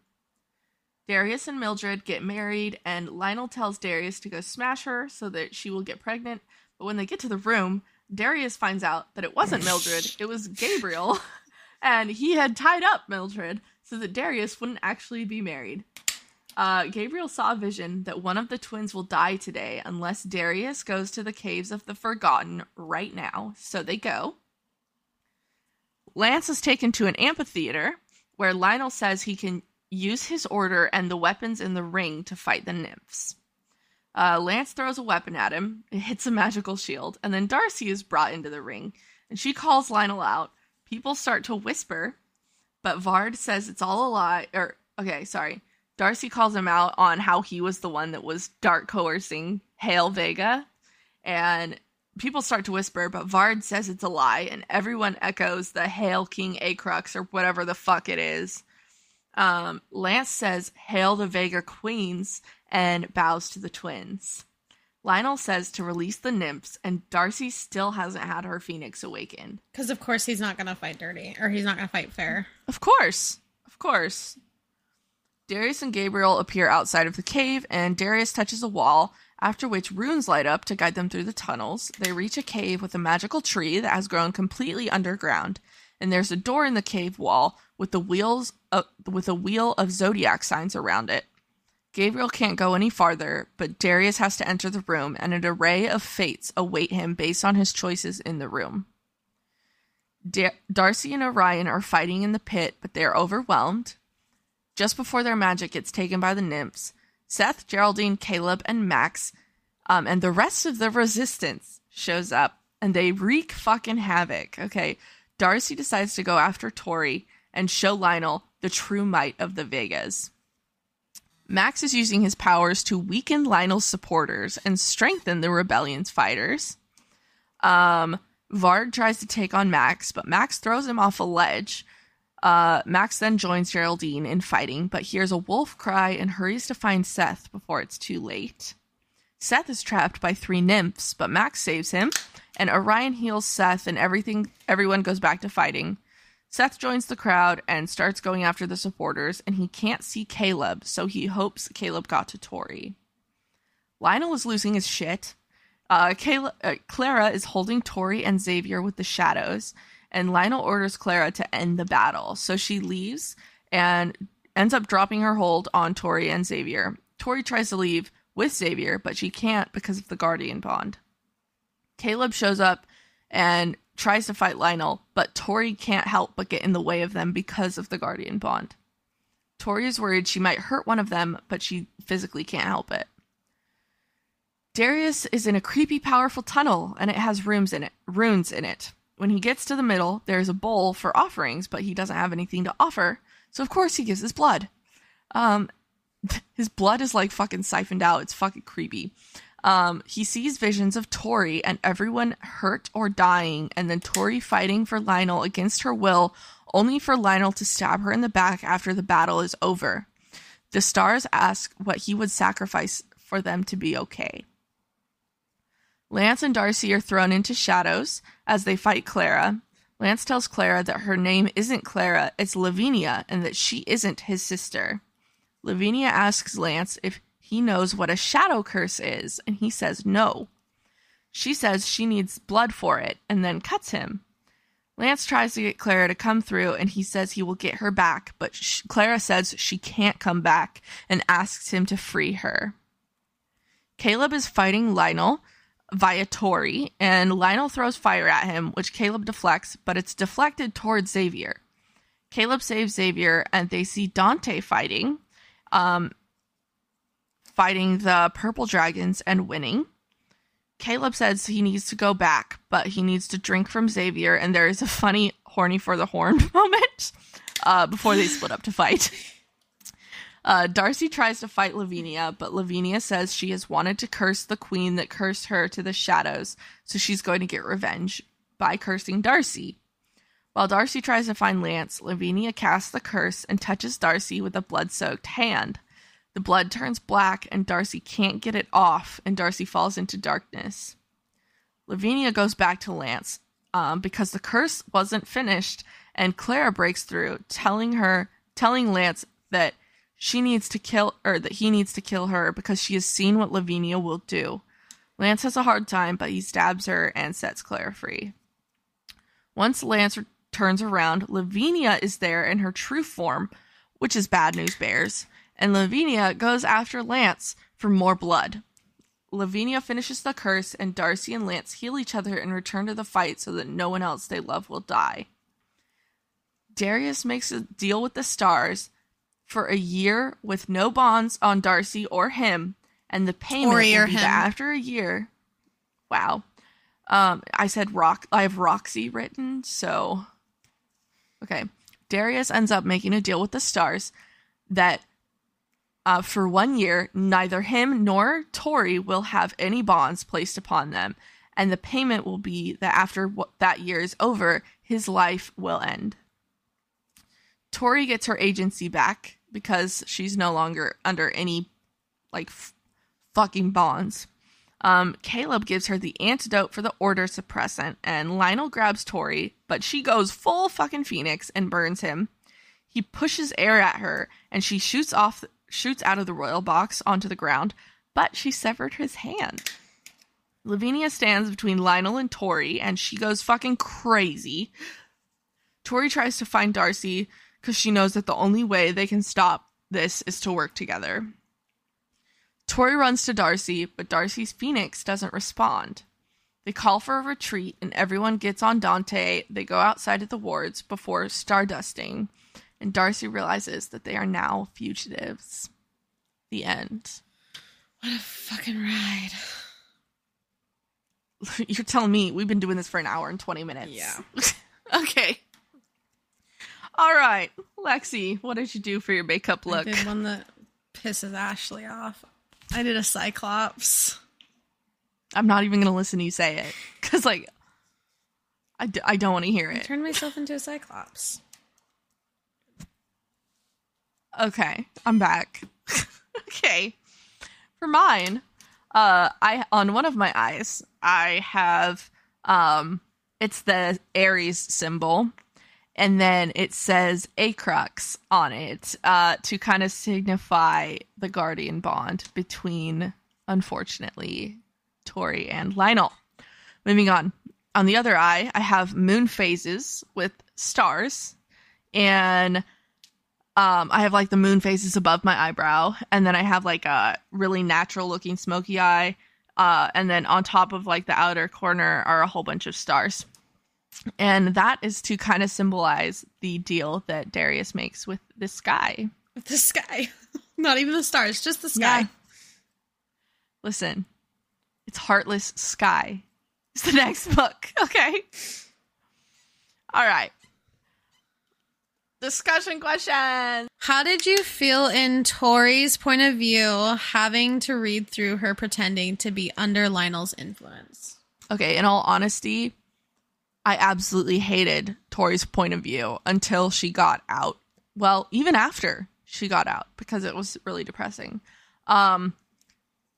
A: Darius and Mildred get married, and Lionel tells Darius to go smash her so that she will get pregnant. But when they get to the room, Darius finds out that it wasn't Mildred, it was Gabriel, and he had tied up Mildred so that Darius wouldn't actually be married. Uh, Gabriel saw a vision that one of the twins will die today unless Darius goes to the Caves of the Forgotten right now. So they go. Lance is taken to an amphitheater where Lionel says he can use his order and the weapons in the ring to fight the nymphs. Uh, Lance throws a weapon at him, it hits a magical shield, and then Darcy is brought into the ring, and she calls Lionel out. People start to whisper, but Vard says it's all a lie. Or, okay, sorry. Darcy calls him out on how he was the one that was dark coercing Hail Vega, and people start to whisper, but Vard says it's a lie, and everyone echoes the Hail King Acrux or whatever the fuck it is. Um, Lance says, Hail the Vega Queens, and bows to the twins. Lionel says to release the nymphs, and Darcy still hasn't had her phoenix awakened.
B: Because of course he's not gonna fight dirty, or he's not gonna fight fair.
A: Of course. Of course. Darius and Gabriel appear outside of the cave, and Darius touches a wall, after which runes light up to guide them through the tunnels. They reach a cave with a magical tree that has grown completely underground, and there's a door in the cave wall with the wheels with a wheel of zodiac signs around it. Gabriel can't go any farther, but Darius has to enter the room, and an array of fates await him based on his choices in the room. Da- Darcy and Orion are fighting in the pit, but they are overwhelmed. Just before their magic gets taken by the nymphs, Seth, Geraldine, Caleb, and Max, um, and the rest of the resistance shows up, and they wreak fucking havoc. Okay, Darcy decides to go after Tori and show Lionel the true might of the Vegas. Max is using his powers to weaken Lionel's supporters and strengthen the rebellion's fighters. Um, Vard tries to take on Max, but Max throws him off a ledge. Uh, Max then joins Geraldine in fighting, but hears a wolf cry and hurries to find Seth before it's too late. Seth is trapped by three nymphs, but Max saves him, and Orion heals Seth, and everything everyone goes back to fighting. Seth joins the crowd and starts going after the supporters, and he can't see Caleb, so he hopes Caleb got to Tori. Lionel is losing his shit. Uh, Caleb, uh, Clara is holding Tori and Xavier with the shadows, and Lionel orders Clara to end the battle. So she leaves and ends up dropping her hold on Tori and Xavier. Tori tries to leave with Xavier, but she can't because of the Guardian Bond. Caleb shows up and tries to fight Lionel, but Tori can't help but get in the way of them because of the Guardian Bond. Tori is worried she might hurt one of them, but she physically can't help it. Darius is in a creepy, powerful tunnel, and it has rooms in it, runes in it. When he gets to the middle, there's a bowl for offerings, but he doesn't have anything to offer, so of course he gives his blood. Um, his blood is like fucking siphoned out. It's fucking creepy. Um, he sees visions of Tori and everyone hurt or dying, and then Tori fighting for Lionel against her will, only for Lionel to stab her in the back after the battle is over. The stars ask what he would sacrifice for them to be okay. Lance and Darcy are thrown into shadows as they fight Clara. Lance tells Clara that her name isn't Clara, it's Lavinia, and that she isn't his sister. Lavinia asks Lance if he knows what a shadow curse is, and he says no. She says she needs blood for it, and then cuts him. Lance tries to get Clara to come through, and he says he will get her back, but sh- Clara says she can't come back and asks him to free her. Caleb is fighting Lionel via Tori, and Lionel throws fire at him, which Caleb deflects, but it's deflected towards Xavier. Caleb saves Xavier, and they see Dante fighting, um, fighting the purple dragons and winning. Caleb says he needs to go back, but he needs to drink from Xavier, and there is a funny horny for the horn moment uh, before they split up to fight. Uh, Darcy tries to fight Lavinia, but Lavinia says she has wanted to curse the queen that cursed her to the shadows, so she's going to get revenge by cursing Darcy. While Darcy tries to find Lance, Lavinia casts the curse and touches Darcy with a blood soaked hand. The blood turns black, and Darcy can't get it off, and Darcy falls into darkness. Lavinia goes back to Lance um, because the curse wasn't finished, and Clara breaks through, telling her, telling Lance that she needs to kill, or that he needs to kill her because she has seen what Lavinia will do. Lance has a hard time, but he stabs her and sets Clara free. Once Lance re- turns around, Lavinia is there in her true form, which is bad news bears, and Lavinia goes after Lance for more blood. Lavinia finishes the curse, and Darcy and Lance heal each other and return to the fight so that no one else they love will die. Darius makes a deal with the stars for a year with no bonds on Darcy or him, and the payment
B: Or
A: will be after a year. Wow. Um, I said rock. I have Roxy written, so okay. Darius ends up making a deal with the stars that uh, for one year, neither him nor Tori will have any bonds placed upon them, and the payment will be that after what, that year is over, his life will end. Tori gets her agency back because she's no longer under any like f- fucking bonds. Um, Caleb gives her the antidote for the order suppressant, and Lionel grabs Tori, but she goes full fucking phoenix and burns him. He pushes air at her, and she shoots off, shoots out of the royal box onto the ground. but she severed his hand. Lavinia stands between Lionel and Tori, and she goes fucking crazy. Tori tries to find Darcy because she knows that the only way they can stop this is to work together. Tori runs to Darcy, but Darcy's Phoenix doesn't respond. They call for a retreat, and everyone gets on Dante. They go outside of the wards before stardusting, and Darcy realizes that they are now fugitives. The end.
B: What a fucking ride.
A: You're telling me we've been doing this for an hour and 20 minutes.
B: Yeah.
A: okay. All right. Lexi, what did you do for your makeup
B: I
A: look?
B: did one that pisses Ashley off. I did a Cyclops.
A: I'm not even going to listen to you say it because, like, I, d- I don't want to hear
B: I
A: it.
B: turned myself into a Cyclops.
A: Okay, I'm back. okay. For mine, uh I on one of my eyes, I have um it's the Aries symbol and then it says Acrux on it uh to kind of signify the guardian bond between unfortunately Tori and Lionel. Moving on. On the other eye, I have moon phases with stars and um, I have like the moon phases above my eyebrow, and then I have like a really natural looking smoky eye. Uh, and then on top of like the outer corner are a whole bunch of stars. And that is to kind of symbolize the deal that Darius makes with the sky.
B: With the sky. Not even the stars, just the sky.
A: Yeah. Listen, it's Heartless Sky. It's the next book, okay? All right. Discussion question.
B: How did you feel in Tori's point of view having to read through her pretending to be under Lionel's influence?
A: Okay, in all honesty, I absolutely hated Tori's point of view until she got out. Well, even after she got out because it was really depressing. Um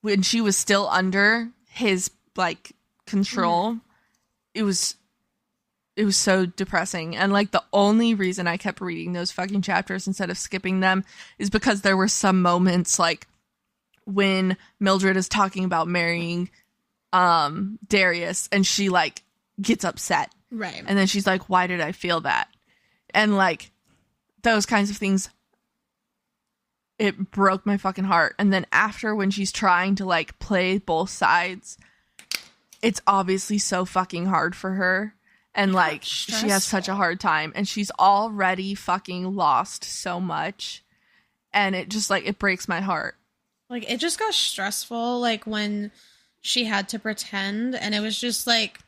A: when she was still under his like control, it was it was so depressing. And like the only reason I kept reading those fucking chapters instead of skipping them is because there were some moments like when Mildred is talking about marrying um Darius and she like gets upset
B: Right.
A: and then she's like why did I feel that and like those kinds of things it broke my fucking heart and then after when she's trying to like play both sides it's obviously so fucking hard for her and like she has such a hard time and she's already fucking lost so much and it just like it breaks my heart
B: like it just got stressful like when she had to pretend and it was just like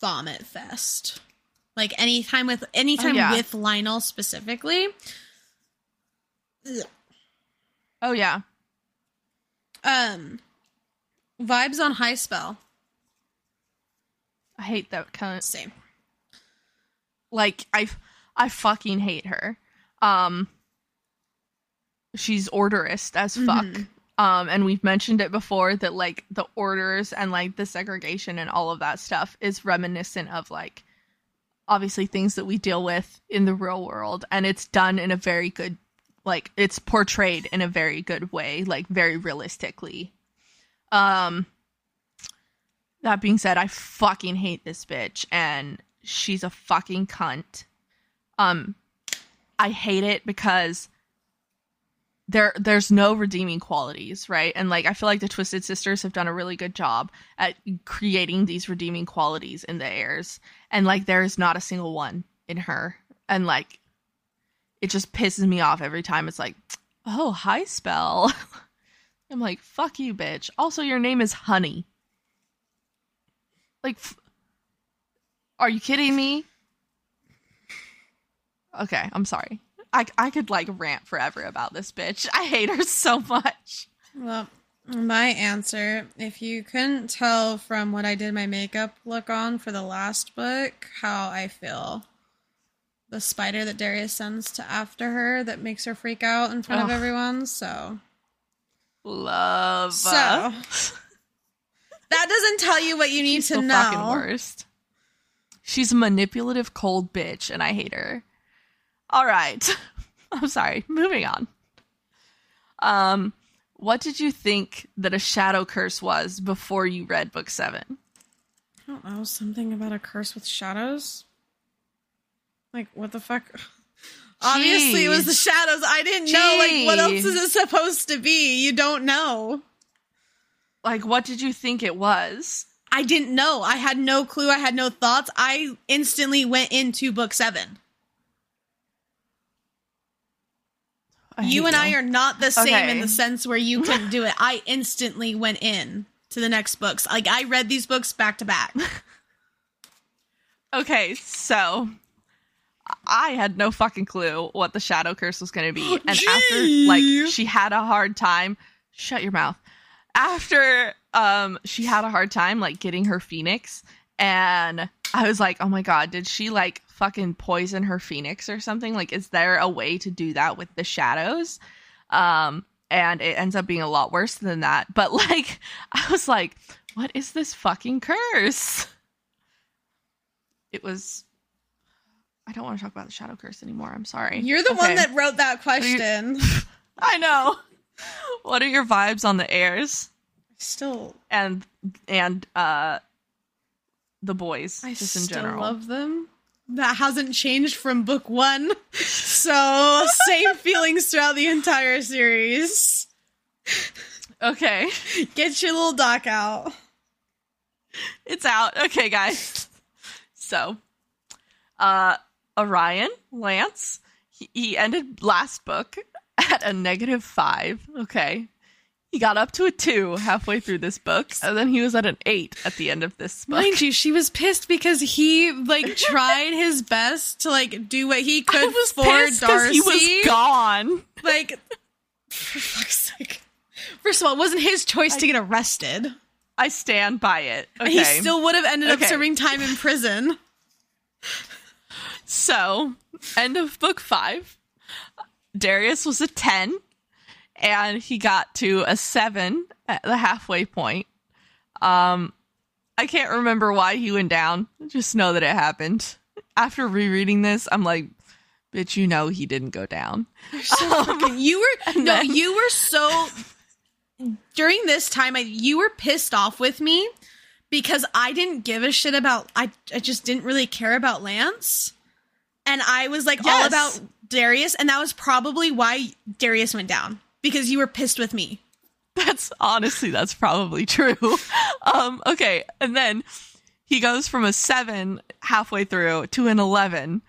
B: vomit fest. Like anytime with anytime
A: yeah.
B: with Lionel specifically.
A: oh yeah
B: Um vibes on Highspell.
A: I hate that kind of
B: Same.
A: like I I fucking hate her. Um she's orderist as fuck.
B: Mhm.
A: Um and we've mentioned it before that like the orders and like the segregation and all of that stuff is reminiscent of like obviously things that we deal with in the real world and it's done in a very good like it's portrayed in a very good way, like very realistically. Um that being said, I fucking hate this bitch and she's a fucking cunt. Um I hate it because there there's no redeeming qualities, right? And like I feel like the Twisted Sisters have done a really good job at creating these redeeming qualities in the heirs. And like there is not a single one in her. And like it just pisses me off every time it's like, "Oh, Highspell." I'm like, "Fuck you, bitch." Also, your name is Honey. Like f- Are you kidding me? Okay, I'm sorry. I I could like rant forever about this bitch. I hate her so much.
B: Well, my answer, if you couldn't tell from what I did my makeup look on for the last book, how I feel. The spider that Darius sends to after her that makes her freak out in front of everyone, so
A: Love.
B: So, that doesn't tell you what you need
A: She's
B: to
A: the
B: know.
A: fucking worst. She's a manipulative, cold bitch, and I hate her. All right. I'm sorry. Moving on. Um, what did you think that a shadow curse was before you read book seven?
B: I don't know. Something about a curse with shadows? Like, what the fuck? Obviously, it was the shadows. I didn't know. Like, what else is it supposed to be? You don't know.
A: Like, what did you think it was?
B: I didn't know. I had no clue. I had no thoughts. I instantly went into book seven. you and I are not the same in the sense where you couldn't do it. I instantly went in to the next books. Like I read these books back to back.
A: Okay, so I had no fucking clue what the shadow curse was going to be. Oh, and after like she had a hard time, shut your mouth. After um she had a hard time like getting her phoenix and I was like, "Oh my god, did she like fucking poison her phoenix or something? Like is there a way to do that with the shadows?" Um and it ends up being a lot worse than that. But like I was like, "What is this fucking curse?" It was I don't want to talk about the shadow curse anymore. I'm sorry.
B: You're the
A: Okay.
B: one that wrote that question.
A: I know. What are your vibes on the heirs
B: Still,
A: and and uh the boys
B: I
A: just in
B: still
A: general?
B: love them. That hasn't changed from book one. So same feelings throughout the entire series.
A: okay,
B: Get your little doc out.
A: it's out. Okay, guys. So, uh, Orion Lance, he, he ended last book at a negative five. Okay. He got up to a two halfway through this book, and then he was at an eight at the end of this book.
B: Mind you, she was pissed because he like tried his best to like do what he
A: I
B: could
A: was
B: for Darcy.
A: he was gone.
B: like, for fuck's sake. First of all, it wasn't his choice to get arrested.
A: I stand by it. Okay.
B: He still would have ended up serving time in prison.
A: So, end of book five. Darius was a 10, and he got to a 7 at the halfway point. Um, I can't remember why he went down. Just know that it happened. After rereading this, I'm like, bitch, you know he didn't go down. Um,
B: You were no,
A: then-
B: you were so during this time. I, you were pissed off with me because I didn't give a shit about. I I just didn't really care about Lance, and I was like all about Darius, and that was probably why Darius went down because you were pissed with me.
A: That's honestly, that's probably true. Um, okay, and then he goes from a seven halfway through to an 11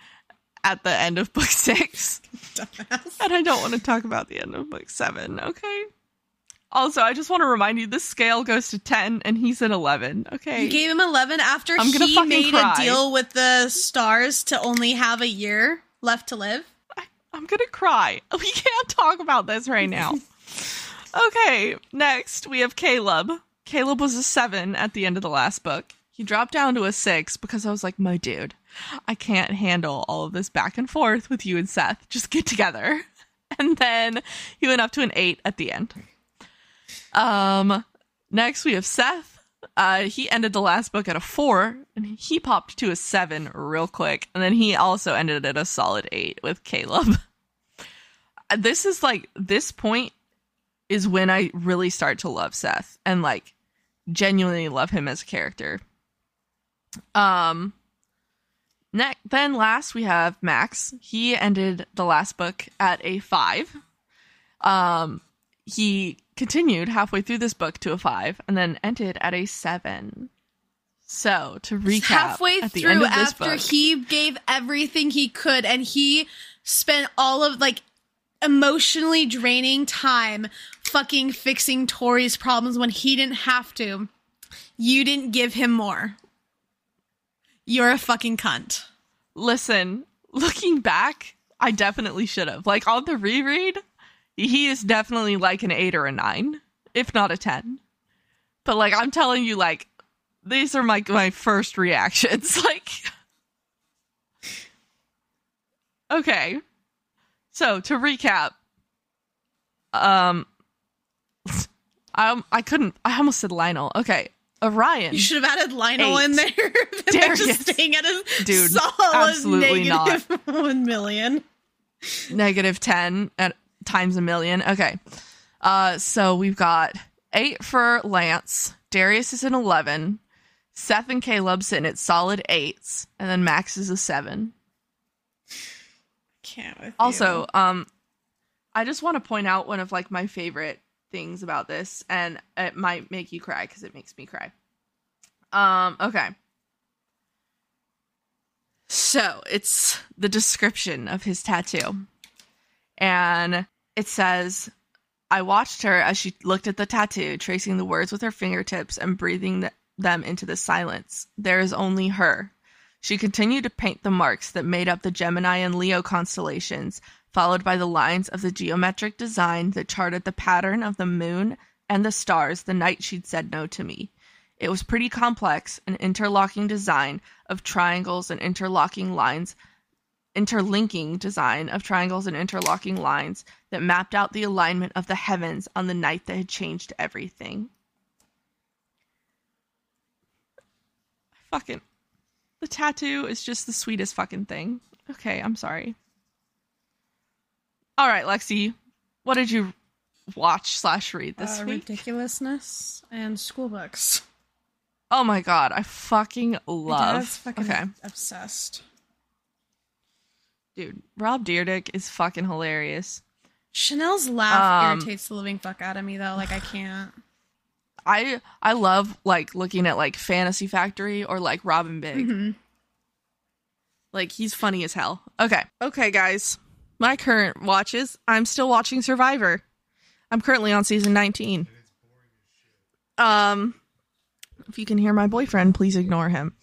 A: at the end of book six.
B: Dumbass.
A: And I don't want to talk about the end of book seven, okay? Also, I just want to remind you this scale goes to 10 and he's at 11, okay?
B: You gave him eleven after
A: I'm
B: he made
A: cry.
B: a deal with the stars to only have a year left to live.
A: I'm gonna cry. We can't talk about this right now. okay, next we have Caleb. Caleb was a seven at the end of the last book. He dropped down to a six because I was like, my dude, I can't handle all of this back and forth with you and Seth. Just get together. And then he went up to an eight at the end. Um, next we have Seth. Uh, he ended the last book at a four, and he popped to a seven real quick, and then he also ended at a solid eight with Caleb. This is like this point is when I really start to love Seth and like genuinely love him as a character. Um, next, then last we have Max. He ended the last book at a five. Um, he continued halfway through this book to a five and then ended at a seven. So to recap,
B: halfway through
A: end of this
B: after
A: book,
B: he gave everything he could and he spent all of like emotionally draining time fucking fixing Tori's problems when he didn't have to. You didn't give him more. You're a fucking cunt.
A: listen, looking back, I definitely should have. Like on the reread, he is definitely like an eight or a nine, if not a ten. But like I'm telling you, like these are my my first reactions. Like, okay, so to recap, um, I I couldn't. I almost said Lionel. Okay, Orion.
B: You should have added Lionel
A: Eight.
B: in there. They're
A: Darius.
B: just staying at a
A: Dude,
B: solid
A: absolutely
B: negative one million.
A: negative 10 at times a million. Okay. Uh, so we've got eight for Lance. Darius is an 11. Seth and Caleb sitting at solid eights. And then Max is a seven.
B: Can't with
A: Also,
B: you.
A: um, I just want to point out one of like my favorite things about this, and it might make you cry because it makes me cry. Um, okay. So it's the description of his tattoo. And it says, I watched her as she looked at the tattoo, tracing the words with her fingertips and breathing th- them into the silence. There is only her. She continued to paint the marks that made up the Gemini and Leo constellations, followed by the lines of the geometric design that charted the pattern of the moon and the stars the night she'd said no to me. It was pretty complex, an interlocking design of triangles and interlocking lines, interlinking design of triangles and interlocking lines that mapped out the alignment of the heavens on the night that had changed everything. Fucking. The tattoo is just the sweetest fucking thing. Okay, I'm sorry. All right, Lexi, what did you watch slash read this
B: uh,
A: week?
B: ridiculousness and school books.
A: Oh my god, I fucking love.
B: fucking
A: okay,
B: obsessed.
A: dude, Rob Dyrdek is fucking hilarious.
B: Chanel's laugh
A: Um,
B: irritates the living fuck out of me though. Like I can't.
A: I I love like looking at like Fantasy Factory or like Rob & Big.
B: Mhm.
A: Like he's funny as hell. Okay. Okay, guys. My current watches, I'm still watching Survivor. I'm currently on season 19. Um if you can hear my boyfriend, please ignore him.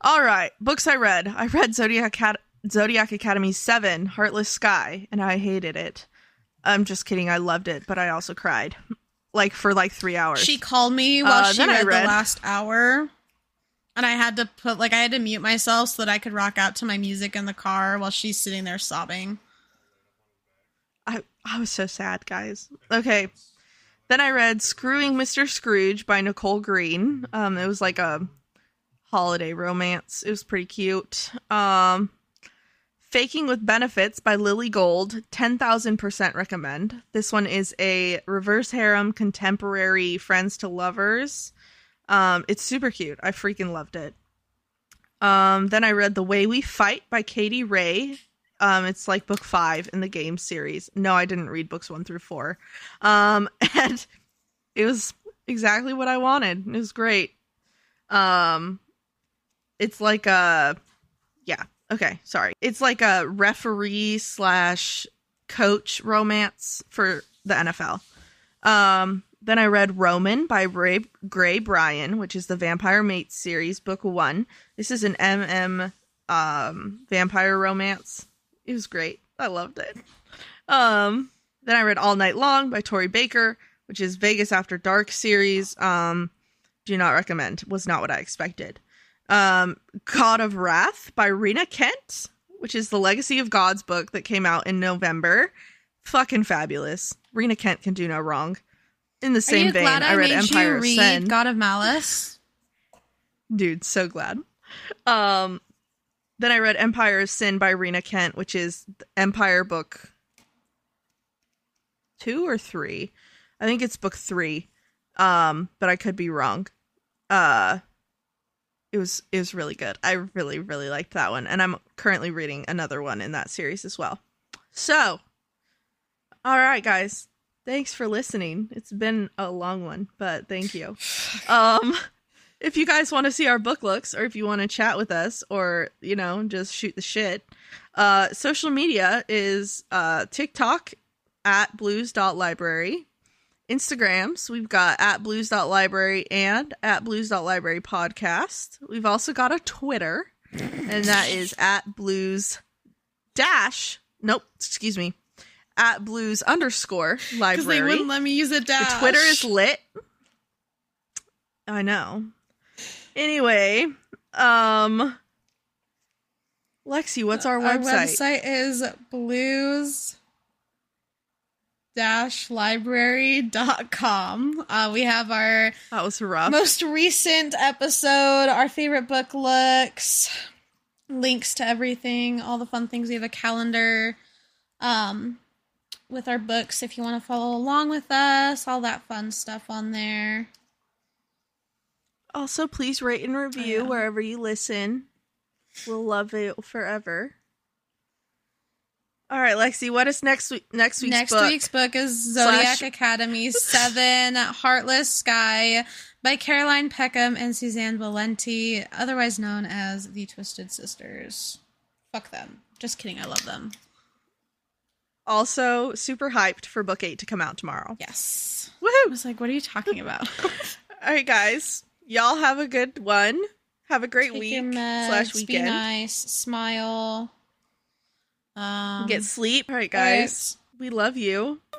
A: All right, books I read. I read Zodiac Acad- Zodiac Academy 7, Heartless Sky, and I hated it. I'm just kidding. I loved it, but I also cried. Like for like 3 hours.
B: She called me while
A: Uh,
B: she read,
A: read-
B: the last hour. And I had to put like I had to mute myself so that I could rock out to my music in the car while she's sitting there sobbing.
A: I I was so sad, guys. Okay. Then I read Screwing Mr. Scrooge by Nicole Green. Um it was like a holiday romance. It was pretty cute. Um Faking with Benefits by Lily Gold. 10,000% recommend. This one is a reverse harem contemporary friends to lovers. Um it's super cute. I freaking loved it. Um then I read The Way We Fight by Katie Ray. Um, it's like book five in the game series. No, I didn't read books one through four. Um, and it was exactly what I wanted. It was great. Um, it's like a, yeah, okay, sorry. It's like a referee slash coach romance for the NFL. Um, then I read Roman by Ray Gray Bryan, which is the Vampire Mate series, book one. This is an MM um vampire romance. It was great. I loved it. Um then I read All Night Long by Tori Baker, which is Vegas After Dark series. Um do not recommend. Was not what I expected. Um God of Wrath by Rina Kent, which is the Legacy of Gods book that came out in November. Fucking fabulous. Rina Kent can do no wrong. In the same vein,
B: I,
A: I read Empire
B: read
A: Sin.
B: God of Malice?
A: Dude, so glad. Um then I read Empire of Sin by Rina Kent, which is Empire book 2 or 3. I think it's book 3. Um but I could be wrong. Uh it was it was really good. I really really liked that one and I'm currently reading another one in that series as well. So, all right guys. Thanks for listening. It's been a long one, but thank you. Um if you guys want to see our book looks or if you want to chat with us or you know just shoot the shit uh social media is uh tiktok at blues.library instagrams we've got at blues.library and at blues.library podcast we've also got a twitter and that is at blues dash nope excuse me at blues underscore library.
B: Because they wouldn't let me use a dash.
A: the Twitter is lit. I know. Anyway, um Lexi, what's our
B: Our
A: website?
B: website is blues library.com. Uh, we have our
A: That was rough.
B: most recent episode, our favorite book looks, links to everything, all the fun things. We have a calendar. Um, with our books if you want to follow along with us, all that fun stuff on there.
A: Also, please rate and review
B: yeah.
A: wherever you listen. We'll love it forever. All right, Lexi, what is next week? Next week's
B: Next
A: book?
B: week's book is Zodiac
A: Slash-
B: Academy 7 Heartless Sky by Caroline Peckham and Susanne Valenti, otherwise known as the Twisted Sisters. Fuck them. Just kidding, I love them.
A: also super hyped for book eight to come out tomorrow.
B: Yes. I was like, what are you talking about?
A: All right, guys, y'all have a good one. Have a great
B: Take
A: week slash
B: Be
A: weekend.
B: nice. Smile. Um,
A: Get sleep. All right, guys. We love you. Bye.